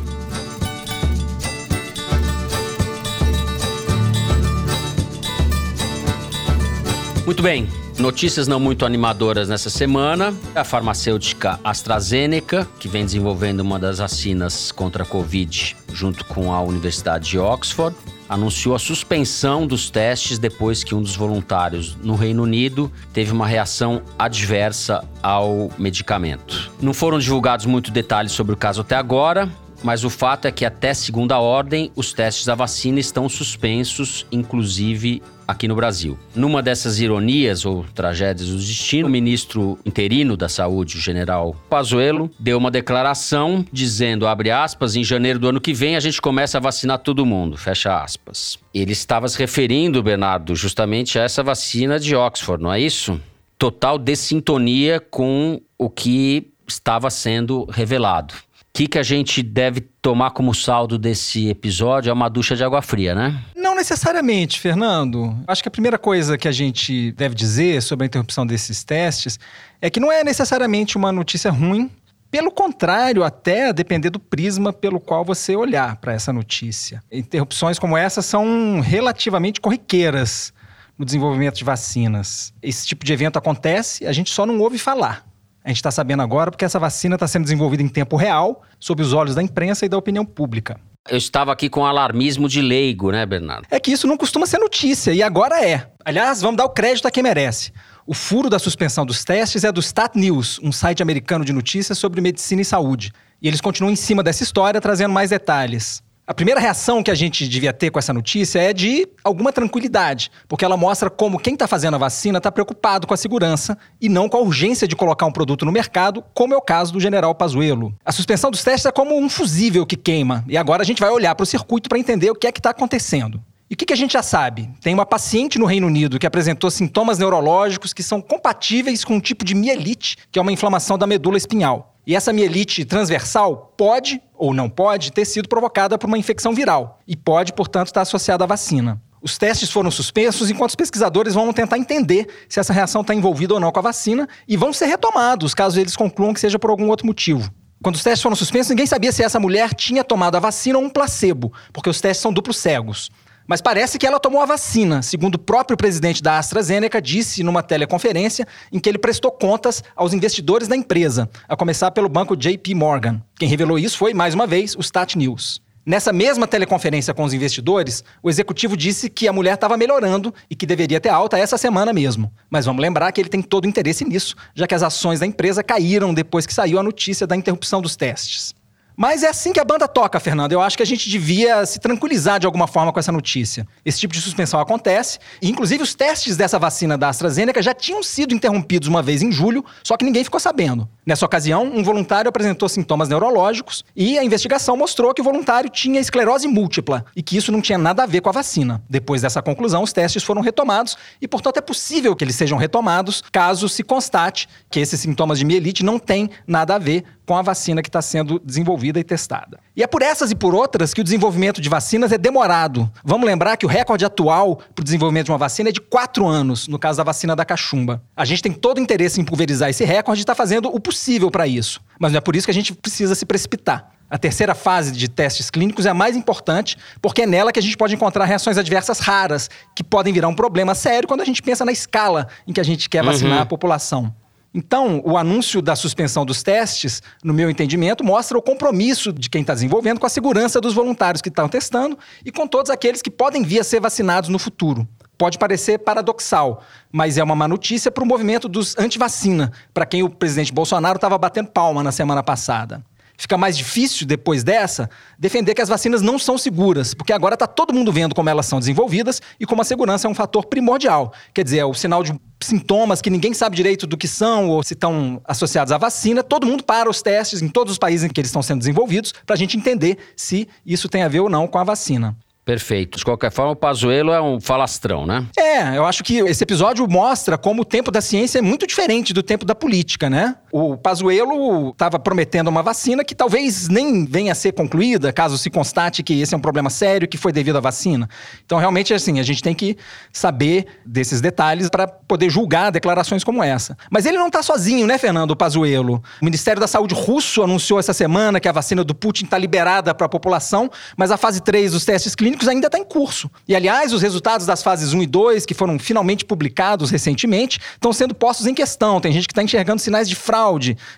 Muito bem, notícias não muito animadoras nessa semana. A farmacêutica AstraZeneca, que vem desenvolvendo uma das vacinas contra a Covid junto com a Universidade de Oxford, anunciou a suspensão dos testes depois que um dos voluntários no Reino Unido teve uma reação adversa ao medicamento. Não foram divulgados muitos detalhes sobre o caso até agora, mas o fato é que até segunda ordem os testes da vacina estão suspensos, inclusive aqui no Brasil. Numa dessas ironias ou tragédias do destino, o ministro interino da Saúde, o general Pazuello, deu uma declaração dizendo, abre aspas, em janeiro do ano que vem a gente começa a vacinar todo mundo, fecha aspas. Ele estava se referindo, Bernardo, justamente a essa vacina de Oxford, não é isso? Total dessintonia com o que estava sendo revelado que, que a gente deve tomar como saldo desse episódio é uma ducha de água fria, né? Não necessariamente, Fernando. Acho que a primeira coisa que a gente deve dizer sobre a interrupção desses testes é que não é necessariamente uma notícia ruim. Pelo contrário, até a depender do prisma pelo qual você olhar para essa notícia. Interrupções como essa são relativamente corriqueiras no desenvolvimento de vacinas. Esse tipo de evento acontece, a gente só não ouve falar. A gente está sabendo agora porque essa vacina está sendo desenvolvida em tempo real, sob os olhos da imprensa e da opinião pública. Eu estava aqui com alarmismo de leigo, né, Bernardo? É que isso não costuma ser notícia, e agora é. Aliás, vamos dar o crédito a quem merece. O furo da suspensão dos testes é do Stat News, um site americano de notícias sobre medicina e saúde. E eles continuam em cima dessa história, trazendo mais detalhes. A primeira reação que a gente devia ter com essa notícia é de alguma tranquilidade, porque ela mostra como quem está fazendo a vacina está preocupado com a segurança e não com a urgência de colocar um produto no mercado, como é o caso do General Pazuello. A suspensão dos testes é como um fusível que queima, e agora a gente vai olhar para o circuito para entender o que é que está acontecendo. E o que, que a gente já sabe? Tem uma paciente no Reino Unido que apresentou sintomas neurológicos que são compatíveis com um tipo de mielite, que é uma inflamação da medula espinhal. E essa mielite transversal pode ou não pode ter sido provocada por uma infecção viral e pode, portanto, estar associada à vacina. Os testes foram suspensos enquanto os pesquisadores vão tentar entender se essa reação está envolvida ou não com a vacina e vão ser retomados caso eles concluam que seja por algum outro motivo. Quando os testes foram suspensos, ninguém sabia se essa mulher tinha tomado a vacina ou um placebo, porque os testes são duplos cegos. Mas parece que ela tomou a vacina, segundo o próprio presidente da AstraZeneca disse numa teleconferência em que ele prestou contas aos investidores da empresa, a começar pelo banco JP Morgan. Quem revelou isso foi, mais uma vez, o Stat News. Nessa mesma teleconferência com os investidores, o executivo disse que a mulher estava melhorando e que deveria ter alta essa semana mesmo. Mas vamos lembrar que ele tem todo o interesse nisso, já que as ações da empresa caíram depois que saiu a notícia da interrupção dos testes. Mas é assim que a banda toca, Fernando. Eu acho que a gente devia se tranquilizar de alguma forma com essa notícia. Esse tipo de suspensão acontece, e inclusive os testes dessa vacina da AstraZeneca já tinham sido interrompidos uma vez em julho, só que ninguém ficou sabendo. Nessa ocasião, um voluntário apresentou sintomas neurológicos e a investigação mostrou que o voluntário tinha esclerose múltipla e que isso não tinha nada a ver com a vacina. Depois dessa conclusão, os testes foram retomados e, portanto, é possível que eles sejam retomados caso se constate que esses sintomas de mielite não têm nada a ver com a vacina que está sendo desenvolvida e testada. E é por essas e por outras que o desenvolvimento de vacinas é demorado. Vamos lembrar que o recorde atual para o desenvolvimento de uma vacina é de quatro anos, no caso da vacina da cachumba. A gente tem todo o interesse em pulverizar esse recorde e está fazendo o possível para isso. Mas não é por isso que a gente precisa se precipitar. A terceira fase de testes clínicos é a mais importante, porque é nela que a gente pode encontrar reações adversas raras, que podem virar um problema sério quando a gente pensa na escala em que a gente quer vacinar uhum. a população. Então, o anúncio da suspensão dos testes, no meu entendimento, mostra o compromisso de quem está desenvolvendo com a segurança dos voluntários que estão testando e com todos aqueles que podem vir a ser vacinados no futuro. Pode parecer paradoxal, mas é uma má notícia para o movimento dos anti-vacina, para quem o presidente Bolsonaro estava batendo palma na semana passada fica mais difícil depois dessa defender que as vacinas não são seguras, porque agora está todo mundo vendo como elas são desenvolvidas e como a segurança é um fator primordial. Quer dizer, é o sinal de sintomas que ninguém sabe direito do que são ou se estão associados à vacina, todo mundo para os testes em todos os países em que eles estão sendo desenvolvidos para a gente entender se isso tem a ver ou não com a vacina. Perfeito. De qualquer forma, o Pazuello é um falastrão, né? É, eu acho que esse episódio mostra como o tempo da ciência é muito diferente do tempo da política, né? O Pazuello estava prometendo uma vacina que talvez nem venha a ser concluída, caso se constate que esse é um problema sério que foi devido à vacina. Então, realmente, assim, a gente tem que saber desses detalhes para poder julgar declarações como essa. Mas ele não está sozinho, né, Fernando Pazuello? O Ministério da Saúde russo anunciou essa semana que a vacina do Putin está liberada para a população, mas a fase 3 dos testes clínicos ainda está em curso. E, aliás, os resultados das fases 1 e 2, que foram finalmente publicados recentemente, estão sendo postos em questão. Tem gente que está enxergando sinais de fraude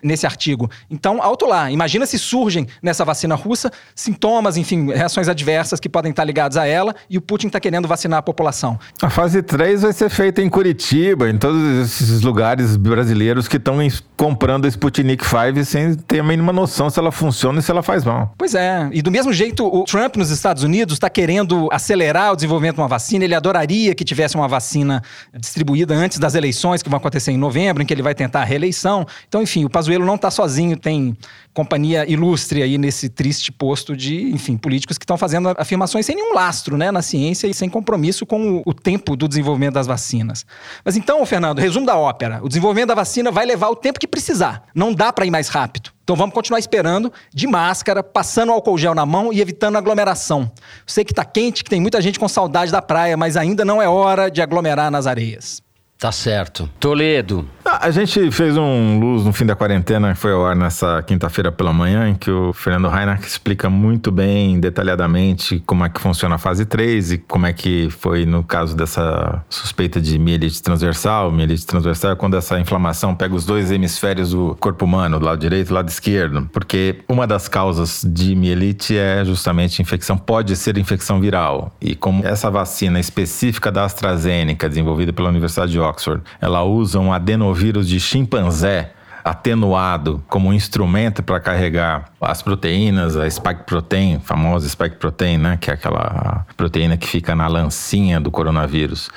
nesse artigo. Então, alto lá. Imagina se surgem nessa vacina russa sintomas, enfim, reações adversas que podem estar ligados a ela e o Putin está querendo vacinar a população. A fase 3 vai ser feita em Curitiba, em todos esses lugares brasileiros que estão comprando a Sputnik 5 sem ter a mínima noção se ela funciona e se ela faz mal. Pois é. E do mesmo jeito, o Trump nos Estados Unidos está querendo querendo acelerar o desenvolvimento de uma vacina. Ele adoraria que tivesse uma vacina distribuída antes das eleições, que vão acontecer em novembro, em que ele vai tentar a reeleição. Então, enfim, o Pazuello não está sozinho, tem companhia ilustre aí nesse triste posto de, enfim, políticos que estão fazendo afirmações sem nenhum lastro, né, na ciência e sem compromisso com o, o tempo do desenvolvimento das vacinas. Mas então, Fernando, resumo da ópera. O desenvolvimento da vacina vai levar o tempo que precisar. Não dá para ir mais rápido. Então vamos continuar esperando de máscara, passando álcool gel na mão e evitando aglomeração. Sei que está quente, que tem muita gente com saudade da praia, mas ainda não é hora de aglomerar nas areias. Tá certo. Toledo. Ah, a gente fez um luz no fim da quarentena, que foi ao ar nessa quinta-feira pela manhã, em que o Fernando Reinach explica muito bem, detalhadamente, como é que funciona a fase 3 e como é que foi no caso dessa suspeita de mielite transversal. Mielite transversal é quando essa inflamação pega os dois hemisférios do corpo humano, do lado direito e do lado esquerdo. Porque uma das causas de mielite é justamente infecção, pode ser infecção viral. E como essa vacina específica da AstraZeneca, desenvolvida pela Universidade de Oxford, ela usa um adenovírus de chimpanzé atenuado como instrumento para carregar as proteínas, a spike protein, famosa spike protein, né, que é aquela proteína que fica na lancinha do coronavírus.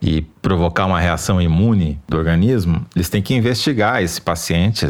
E provocar uma reação imune do organismo, eles têm que investigar esse paciente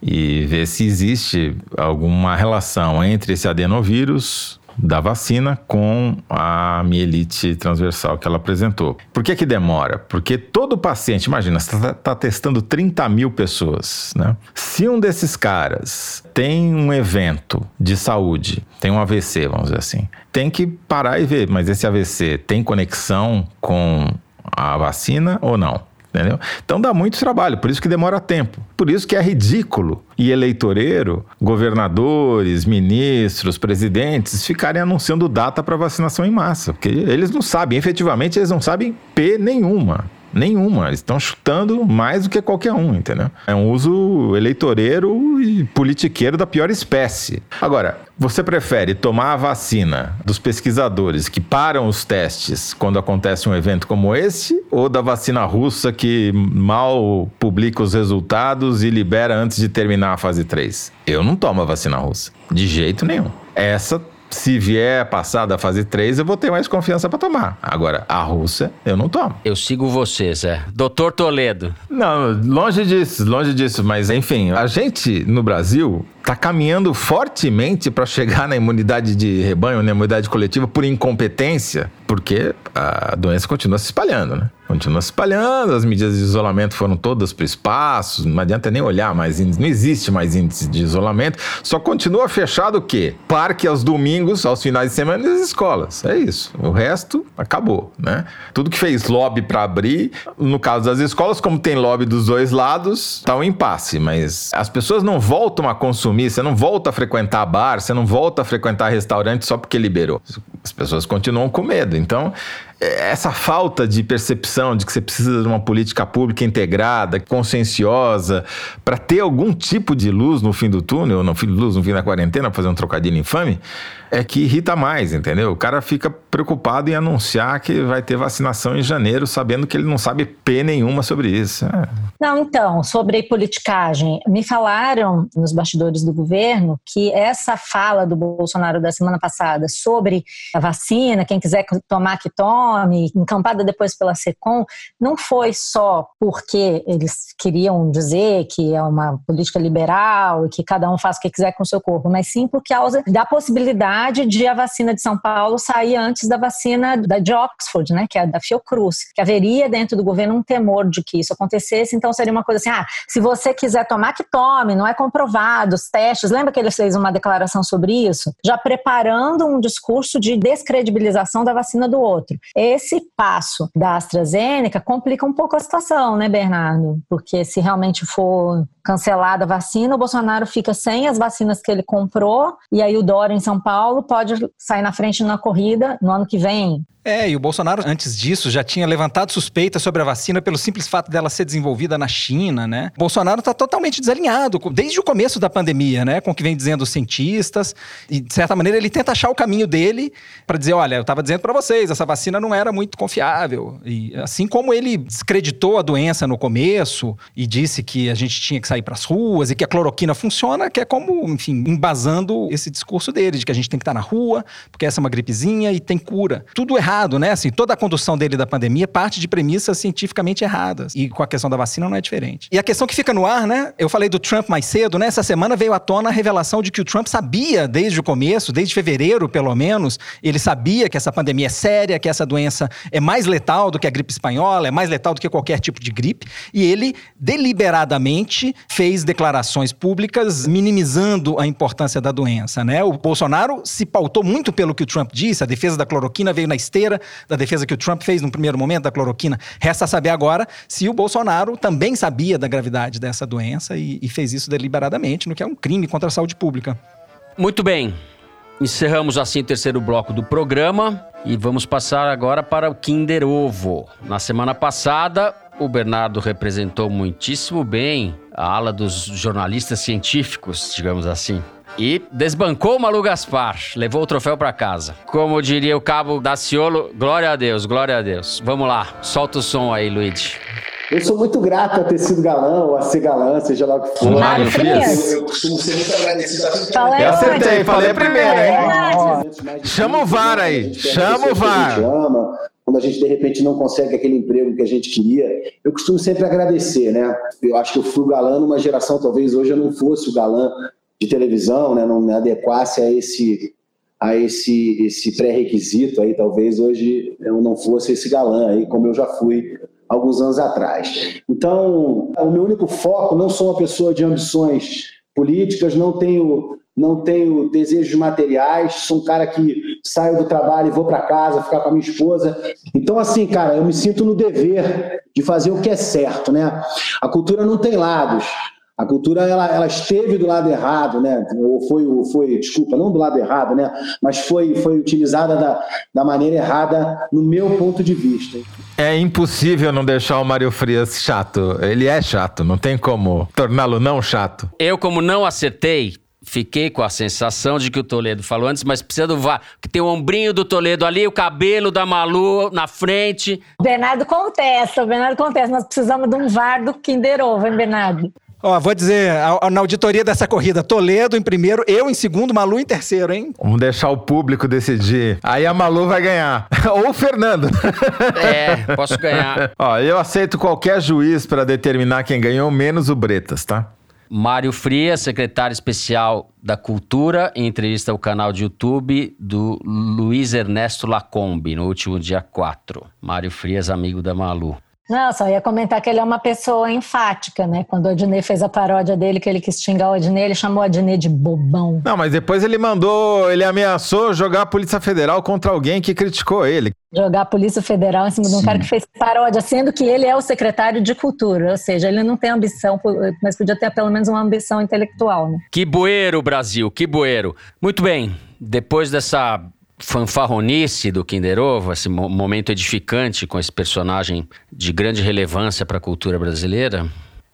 e ver se existe alguma relação entre esse adenovírus da vacina com a mielite transversal que ela apresentou. Por que que demora? Porque todo paciente, imagina, você está tá testando 30 mil pessoas, né? Se um desses caras tem um evento de saúde, tem um AVC, vamos dizer assim, tem que parar e ver, mas esse AVC tem conexão com a vacina ou não? Entendeu? Então dá muito trabalho, por isso que demora tempo. Por isso que é ridículo e eleitoreiro, governadores, ministros, presidentes ficarem anunciando data para vacinação em massa, porque eles não sabem, efetivamente eles não sabem P nenhuma. Nenhuma. Eles estão chutando mais do que qualquer um, entendeu? É um uso eleitoreiro e politiqueiro da pior espécie. Agora, você prefere tomar a vacina dos pesquisadores que param os testes quando acontece um evento como esse ou da vacina russa que mal publica os resultados e libera antes de terminar a fase 3? Eu não tomo a vacina russa. De jeito nenhum. Essa se vier passar da fase 3, eu vou ter mais confiança para tomar. Agora, a Rússia, eu não tomo. Eu sigo você, Zé. Doutor Toledo. Não, longe disso, longe disso. Mas, enfim, a gente no Brasil está caminhando fortemente para chegar na imunidade de rebanho, na imunidade coletiva, por incompetência, porque a doença continua se espalhando, né? Continua se espalhando, as medidas de isolamento foram todas para o espaço, não adianta nem olhar mais índice, não existe mais índice de isolamento, só continua fechado o quê? Parque aos domingos, aos finais de semana e as escolas. É isso. O resto acabou, né? Tudo que fez lobby para abrir, no caso das escolas, como tem lobby dos dois lados, tá um impasse, mas as pessoas não voltam a consumir, você não volta a frequentar bar, você não volta a frequentar restaurante só porque liberou. As pessoas continuam com medo. Então, essa falta de percepção de que você precisa de uma política pública integrada, conscienciosa, para ter algum tipo de luz no fim do túnel, no fim de luz no fim da quarentena, para fazer um trocadilho infame, é que irrita mais, entendeu? O cara fica preocupado em anunciar que vai ter vacinação em janeiro, sabendo que ele não sabe P nenhuma sobre isso. É. Não, então, sobre politicagem, me falaram nos bastidores do governo que essa fala do Bolsonaro da semana passada sobre a vacina, quem quiser tomar que tome, encampada depois pela SECOM, não foi só porque eles queriam dizer que é uma política liberal e que cada um faz o que quiser com o seu corpo, mas sim por causa da possibilidade possibilidade de a vacina de São Paulo sair antes da vacina da, de Oxford, né, que é da Fiocruz, que haveria dentro do governo um temor de que isso acontecesse, então seria uma coisa assim, ah, se você quiser tomar, que tome, não é comprovado, os testes, lembra que ele fez uma declaração sobre isso? Já preparando um discurso de descredibilização da vacina do outro. Esse passo da AstraZeneca complica um pouco a situação, né, Bernardo? Porque se realmente for cancelada a vacina, o Bolsonaro fica sem as vacinas que ele comprou, e aí o Dória em São Paulo pode sair na frente na corrida no ano que vem. É, e o Bolsonaro, antes disso, já tinha levantado suspeitas sobre a vacina pelo simples fato dela ser desenvolvida na China, né? O Bolsonaro está totalmente desalinhado, desde o começo da pandemia, né? Com o que vem dizendo os cientistas. E, de certa maneira, ele tenta achar o caminho dele para dizer: olha, eu estava dizendo para vocês, essa vacina não era muito confiável. E assim como ele descreditou a doença no começo e disse que a gente tinha que sair para as ruas e que a cloroquina funciona, que é como, enfim, embasando esse discurso dele, de que a gente tem que estar tá na rua, porque essa é uma gripezinha e tem cura. Tudo errado né? Assim, toda a condução dele da pandemia parte de premissas cientificamente erradas. E com a questão da vacina não é diferente. E a questão que fica no ar, né? Eu falei do Trump mais cedo, né? Essa semana veio à tona a revelação de que o Trump sabia desde o começo, desde fevereiro pelo menos, ele sabia que essa pandemia é séria, que essa doença é mais letal do que a gripe espanhola, é mais letal do que qualquer tipo de gripe. E ele deliberadamente fez declarações públicas minimizando a importância da doença, né? O Bolsonaro se pautou muito pelo que o Trump disse, a defesa da cloroquina veio na esteira da defesa que o Trump fez no primeiro momento da cloroquina. Resta saber agora se o Bolsonaro também sabia da gravidade dessa doença e, e fez isso deliberadamente, no que é um crime contra a saúde pública. Muito bem. Encerramos assim o terceiro bloco do programa e vamos passar agora para o Kinder Ovo. Na semana passada, o Bernardo representou muitíssimo bem a ala dos jornalistas científicos, digamos assim e desbancou o Malu Gaspar, levou o troféu para casa. Como diria o cabo Daciolo, glória a Deus, glória a Deus. Vamos lá, solta o som aí, Luigi. Eu sou muito grato a ter sido galã ou a ser galã, seja lá o que for. Mário Frias. Eu costumo ser muito agradecido. Falei Eu acertei, falei primeiro, hein? É Chama o VAR aí, chama o VAR. Ama, quando a gente de repente não consegue aquele emprego que a gente queria, eu costumo sempre agradecer, né? Eu acho que eu fui o galã numa geração, talvez hoje eu não fosse o galã de televisão, né, não me adequasse a esse, a esse, esse pré-requisito aí, talvez hoje eu não fosse esse galã aí, como eu já fui alguns anos atrás. Então, o meu único foco, não sou uma pessoa de ambições políticas, não tenho não tenho desejos materiais, sou um cara que saio do trabalho e vou para casa ficar com a minha esposa. Então, assim, cara, eu me sinto no dever de fazer o que é certo, né? A cultura não tem lados. A cultura ela, ela esteve do lado errado, né? Ou foi, ou foi, desculpa, não do lado errado, né? Mas foi, foi utilizada da, da maneira errada no meu ponto de vista. É impossível não deixar o Mário Frias chato. Ele é chato, não tem como torná-lo não chato. Eu, como não acertei, fiquei com a sensação de que o Toledo falou antes, mas precisa do VAR. Que tem o ombrinho do Toledo ali, o cabelo da Malu na frente. Bernardo contesta, o Bernardo contesta. Nós precisamos de um VAR do Kinder Ovo, hein, Bernardo? Ó, vou dizer, na auditoria dessa corrida, Toledo em primeiro, eu em segundo, Malu em terceiro, hein? Vamos deixar o público decidir. Aí a Malu vai ganhar. Ou o Fernando. É, posso ganhar. Ó, eu aceito qualquer juiz para determinar quem ganhou, menos o Bretas, tá? Mário Frias, secretário especial da Cultura, em entrevista ao canal de YouTube do Luiz Ernesto Lacombe, no último dia 4. Mário Frias, amigo da Malu. Não, só ia comentar que ele é uma pessoa enfática, né? Quando o Adnet fez a paródia dele, que ele quis xingar o Adnet, ele chamou o Adnet de bobão. Não, mas depois ele mandou, ele ameaçou jogar a Polícia Federal contra alguém que criticou ele. Jogar a Polícia Federal em cima Sim. de um cara que fez paródia, sendo que ele é o secretário de Cultura, ou seja, ele não tem ambição, mas podia ter pelo menos uma ambição intelectual, né? Que bueiro, Brasil, que bueiro. Muito bem, depois dessa fanfarronice do Kinder Ovo, esse momento edificante com esse personagem de grande relevância para a cultura brasileira,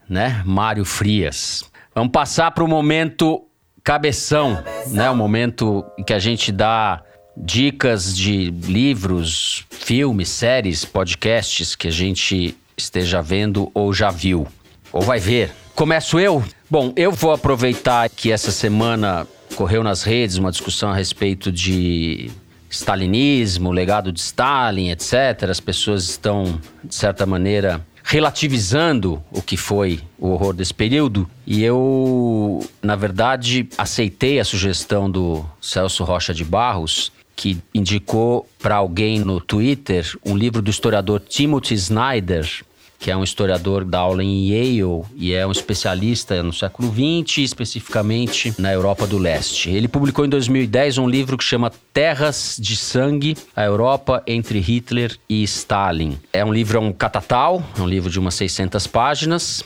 né? Mário Frias. Vamos passar para o momento cabeção, né? O momento que a gente dá dicas de livros, filmes, séries, podcasts que a gente esteja vendo ou já viu, ou vai ver. Começo eu? Bom, eu vou aproveitar que essa semana correu nas redes uma discussão a respeito de stalinismo, legado de Stalin, etc. As pessoas estão, de certa maneira, relativizando o que foi o horror desse período. E eu, na verdade, aceitei a sugestão do Celso Rocha de Barros, que indicou para alguém no Twitter um livro do historiador Timothy Snyder, que é um historiador da aula em Yale e é um especialista no século XX, especificamente na Europa do Leste. Ele publicou em 2010 um livro que chama Terras de Sangue: A Europa entre Hitler e Stalin. É um livro, é um catatal, é um livro de umas 600 páginas.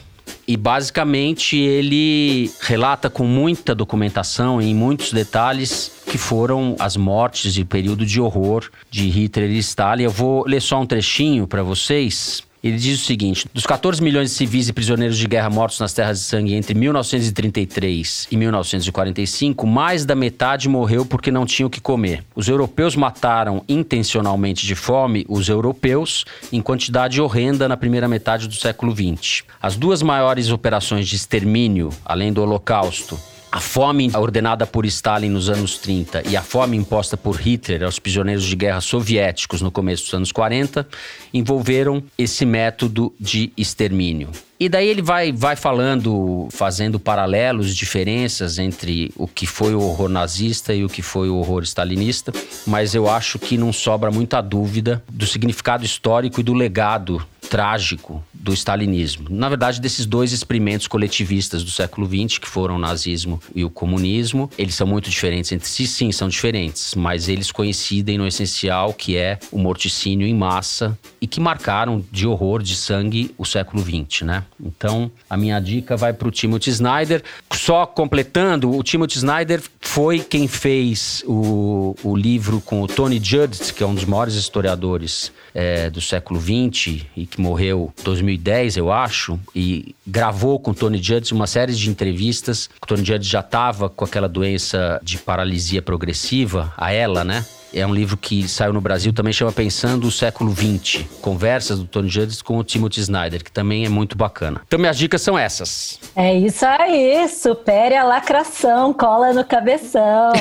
E basicamente ele relata com muita documentação e em muitos detalhes que foram as mortes e o período de horror de Hitler e Stalin. Eu vou ler só um trechinho para vocês ele diz o seguinte: dos 14 milhões de civis e prisioneiros de guerra mortos nas terras de sangue entre 1933 e 1945, mais da metade morreu porque não tinham o que comer. Os europeus mataram intencionalmente de fome os europeus em quantidade horrenda na primeira metade do século XX. As duas maiores operações de extermínio, além do Holocausto, a fome ordenada por Stalin nos anos 30 e a fome imposta por Hitler aos prisioneiros de guerra soviéticos no começo dos anos 40 envolveram esse método de extermínio. E daí ele vai, vai falando, fazendo paralelos, diferenças entre o que foi o horror nazista e o que foi o horror stalinista, mas eu acho que não sobra muita dúvida do significado histórico e do legado trágico do stalinismo. Na verdade, desses dois experimentos coletivistas do século XX, que foram o nazismo e o comunismo, eles são muito diferentes entre si, sim, são diferentes, mas eles coincidem no essencial, que é o morticínio em massa e que marcaram de horror, de sangue, o século XX, né? Então, a minha dica vai para o Timothy Snyder. Só completando, o Timothy Snyder foi quem fez o, o livro com o Tony Judd, que é um dos maiores historiadores é, do século XX e que morreu em 2010, eu acho, e gravou com Tony Judd uma série de entrevistas. O Tony Judd já estava com aquela doença de paralisia progressiva, a ela, né? É um livro que saiu no Brasil, também chama Pensando o Século XX. Conversas do Tony Judges com o Timothy Snyder, que também é muito bacana. Então minhas dicas são essas. É isso aí, supere a lacração, cola no cabeção.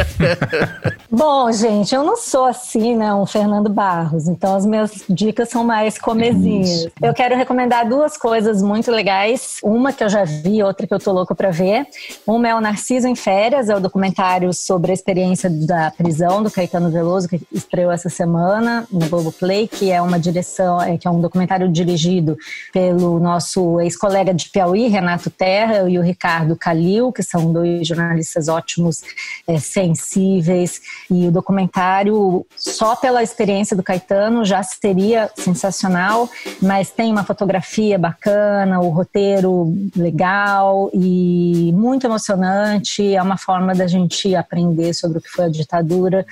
Bom, gente, eu não sou assim, né, um Fernando Barros, então as minhas dicas são mais comezinhas. Eu quero recomendar duas coisas muito legais, uma que eu já vi, outra que eu tô louco para ver. Uma é o Narciso em Férias, é o documentário sobre a experiência da prisão do Caetano Veloso, que estreou essa semana no Globoplay, que é uma direção, é, que é um documentário dirigido pelo nosso ex-colega de Piauí, Renato Terra, e o Ricardo Calil, que são dois jornalistas ótimos, é, sensíveis, e o documentário, só pela experiência do Caetano, já seria sensacional, mas tem uma fotografia bacana, o roteiro legal e muito emocionante. É uma forma da gente aprender sobre o que foi a ditadura professora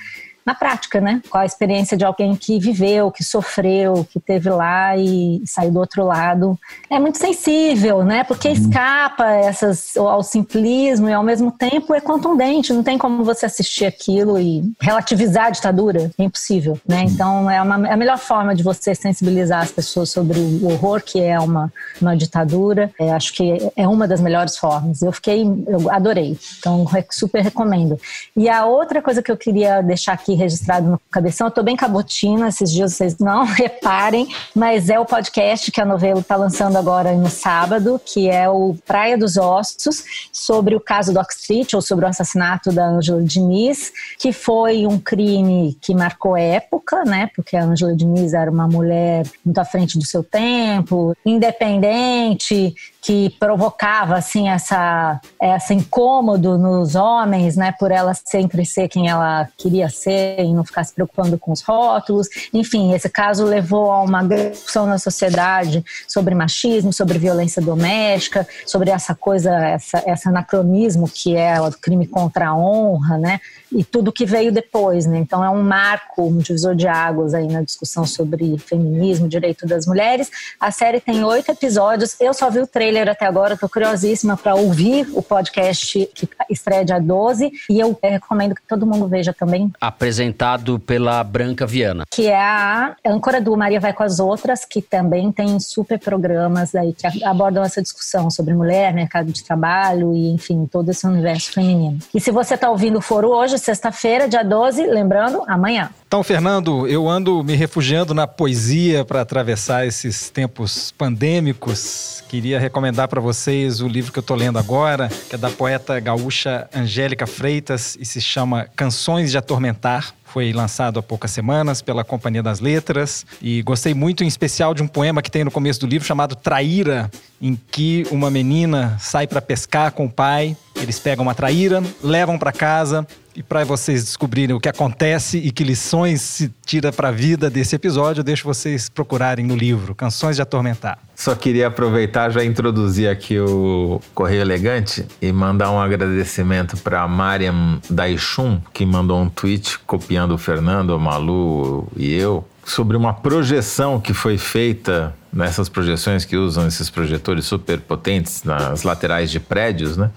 na prática, né? Com a experiência de alguém que viveu, que sofreu, que teve lá e saiu do outro lado. É muito sensível, né? Porque uhum. escapa essas, ao simplismo e ao mesmo tempo é contundente. Não tem como você assistir aquilo e relativizar a ditadura. É impossível, né? Então é, uma, é a melhor forma de você sensibilizar as pessoas sobre o horror que é uma, uma ditadura. É, acho que é uma das melhores formas. Eu fiquei, eu adorei. Então super recomendo. E a outra coisa que eu queria deixar aqui aqui registrado no Cabeção. Eu tô bem cabotina esses dias, vocês não reparem, mas é o podcast que a novela está lançando agora no sábado, que é o Praia dos Ossos, sobre o caso do Oxford, ou sobre o assassinato da Ângela Diniz, que foi um crime que marcou época, né? Porque a Ângela Diniz era uma mulher muito à frente do seu tempo, independente, que provocava assim essa essa incômodo nos homens, né, por ela sempre ser quem ela queria ser e não ficar se preocupando com os rótulos. Enfim, esse caso levou a uma discussão na sociedade sobre machismo, sobre violência doméstica, sobre essa coisa, essa, esse anacronismo que é o crime contra a honra, né? E tudo que veio depois, né? Então é um marco, um divisor de águas aí na discussão sobre feminismo, direito das mulheres. A série tem oito episódios. Eu só vi o trailer trailer até agora, estou curiosíssima para ouvir o podcast que estreia dia 12 e eu recomendo que todo mundo veja também. Apresentado pela Branca Viana. Que é a âncora do Maria Vai com as Outras, que também tem super programas aí que abordam essa discussão sobre mulher, mercado de trabalho e, enfim, todo esse universo feminino. E se você está ouvindo o foro hoje, sexta-feira, dia 12, lembrando, amanhã. Então, Fernando, eu ando me refugiando na poesia para atravessar esses tempos pandêmicos. Queria recomendar para vocês o livro que eu estou lendo agora, que é da poeta gaúcha Angélica Freitas e se chama Canções de Atormentar foi lançado há poucas semanas pela Companhia das Letras. E gostei muito em especial de um poema que tem no começo do livro chamado Traíra, em que uma menina sai para pescar com o pai, eles pegam uma traíra, levam para casa. E para vocês descobrirem o que acontece e que lições se tira para a vida desse episódio, eu deixo vocês procurarem no livro Canções de Atormentar. Só queria aproveitar já introduzir aqui o Correio Elegante e mandar um agradecimento para Mariam Daishun, que mandou um tweet copiando o Fernando, o Malu e eu sobre uma projeção que foi feita nessas projeções que usam esses projetores super potentes nas laterais de prédios, né?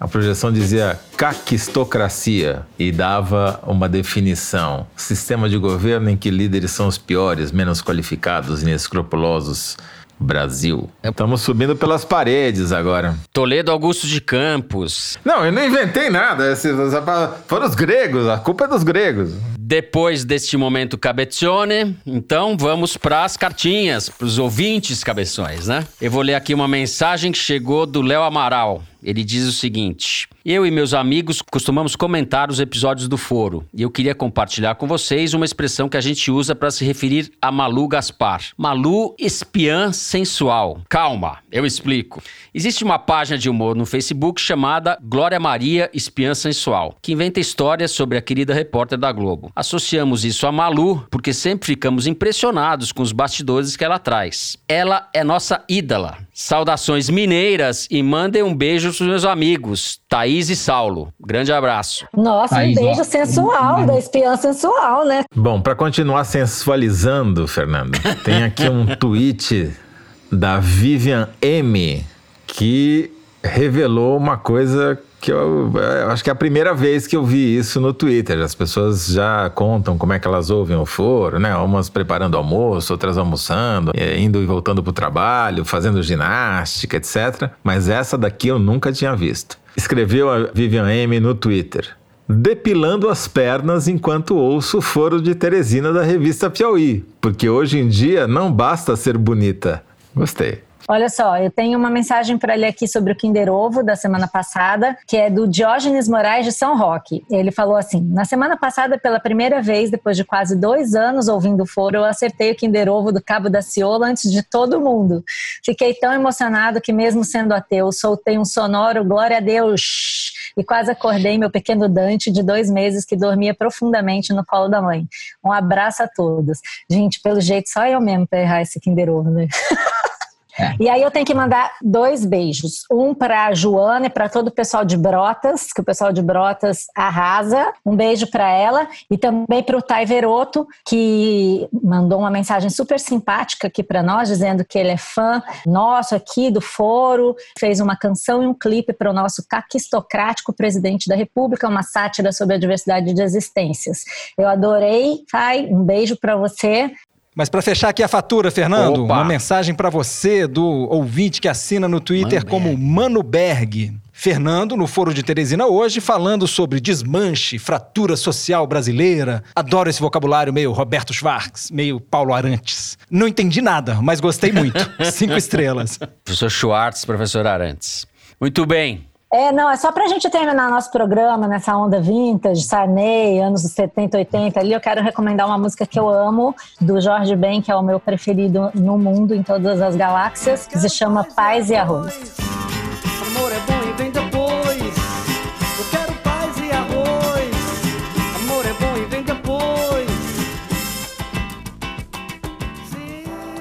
A projeção dizia caquistocracia e dava uma definição: sistema de governo em que líderes são os piores, menos qualificados, inescrupulosos. Brasil. Estamos subindo pelas paredes agora. Toledo Augusto de Campos. Não, eu não inventei nada. Foram os gregos, a culpa é dos gregos. Depois deste momento cabezione, então vamos para as cartinhas, para os ouvintes cabeções, né? Eu vou ler aqui uma mensagem que chegou do Léo Amaral. Ele diz o seguinte: Eu e meus amigos costumamos comentar os episódios do Foro e eu queria compartilhar com vocês uma expressão que a gente usa para se referir a Malu Gaspar. Malu espiã sensual. Calma, eu explico. Existe uma página de humor no Facebook chamada Glória Maria Espiã Sensual, que inventa histórias sobre a querida repórter da Globo. Associamos isso a Malu porque sempre ficamos impressionados com os bastidores que ela traz. Ela é nossa ídola. Saudações mineiras e mandem um beijo para os meus amigos, Thaís e Saulo. Grande abraço. Nossa, Thaís, um beijo ó. sensual, da espiã sensual, né? Bom, para continuar sensualizando, Fernando, tem aqui um tweet da Vivian M que revelou uma coisa que eu, eu, acho que é a primeira vez que eu vi isso no Twitter. As pessoas já contam como é que elas ouvem o foro, né? Umas preparando almoço, outras almoçando, é, indo e voltando pro trabalho, fazendo ginástica, etc. Mas essa daqui eu nunca tinha visto. Escreveu a Vivian M no Twitter. Depilando as pernas enquanto ouço o foro de Teresina da revista Piauí, porque hoje em dia não basta ser bonita. Gostei. Olha só, eu tenho uma mensagem para ler aqui sobre o Kinder Ovo da semana passada, que é do Diógenes Moraes de São Roque. Ele falou assim: Na semana passada, pela primeira vez, depois de quase dois anos ouvindo o foro, eu acertei o Kinder Ovo do Cabo da Ciola antes de todo mundo. Fiquei tão emocionado que, mesmo sendo ateu, soltei um sonoro glória a Deus e quase acordei meu pequeno Dante de dois meses que dormia profundamente no colo da mãe. Um abraço a todos. Gente, pelo jeito, só eu mesmo para errar esse Kinder Ovo, né? E aí eu tenho que mandar dois beijos. Um para a Joana e para todo o pessoal de Brotas, que o pessoal de Brotas arrasa. Um beijo para ela. E também para o Tai Veroto, que mandou uma mensagem super simpática aqui para nós, dizendo que ele é fã nosso aqui do foro, fez uma canção e um clipe para o nosso caquistocrático presidente da República, uma sátira sobre a diversidade de existências. Eu adorei, Tai. Um beijo para você. Mas para fechar aqui a fatura, Fernando, Opa. uma mensagem para você do ouvinte que assina no Twitter Mano como Mano Berg. Fernando, no Foro de Teresina hoje, falando sobre desmanche, fratura social brasileira. Adoro esse vocabulário meio Roberto Schwartz, meio Paulo Arantes. Não entendi nada, mas gostei muito. Cinco estrelas. Professor Schwartz, professor Arantes. Muito bem. É, não, é só pra gente terminar nosso programa nessa onda vintage, Sarney, anos 70, 80 ali, eu quero recomendar uma música que eu amo, do Jorge Ben, que é o meu preferido no mundo, em todas as galáxias, que se chama Paz e Arroz. Amor é bom e vem depois, eu quero paz e arroz, amor é bom e vem depois.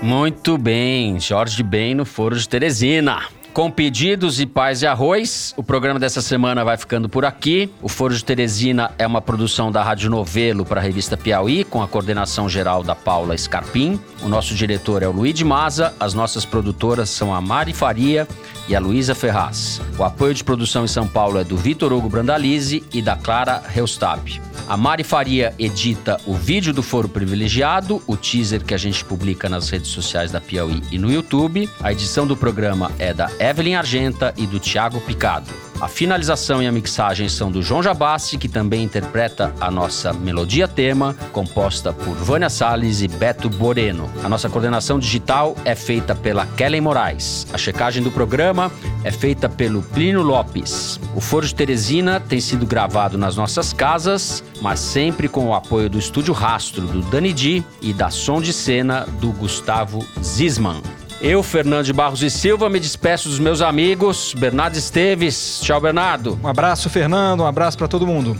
Muito bem, Jorge Ben no Foro de Teresina. Com pedidos e paz e arroz, o programa dessa semana vai ficando por aqui. O Foro de Teresina é uma produção da Rádio Novelo para a revista Piauí, com a coordenação geral da Paula Scarpim. O nosso diretor é o Luiz de Maza, as nossas produtoras são a Mari Faria e a Luísa Ferraz. O apoio de produção em São Paulo é do Vitor Hugo Brandalize e da Clara Reustab. A Mari Faria edita o vídeo do Foro Privilegiado, o teaser que a gente publica nas redes sociais da Piauí e no YouTube. A edição do programa é da Evelyn Argenta e do Thiago Picado. A finalização e a mixagem são do João Jabassi, que também interpreta a nossa melodia tema, composta por Vânia Salles e Beto Boreno. A nossa coordenação digital é feita pela Kellen Moraes. A checagem do programa é feita pelo Plínio Lopes. O Foro de Teresina tem sido gravado nas nossas casas, mas sempre com o apoio do Estúdio Rastro do Dani Di e da Som de Cena do Gustavo Zisman. Eu, Fernando de Barros e Silva, me despeço dos meus amigos. Bernardo Esteves. Tchau, Bernardo. Um abraço, Fernando. Um abraço para todo mundo.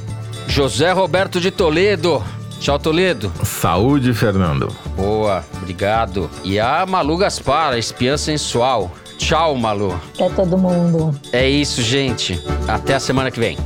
José Roberto de Toledo. Tchau, Toledo. Saúde, Fernando. Boa, obrigado. E a Malu Gaspar, a espiã sensual. Tchau, Malu. É todo mundo. É isso, gente. Até a semana que vem.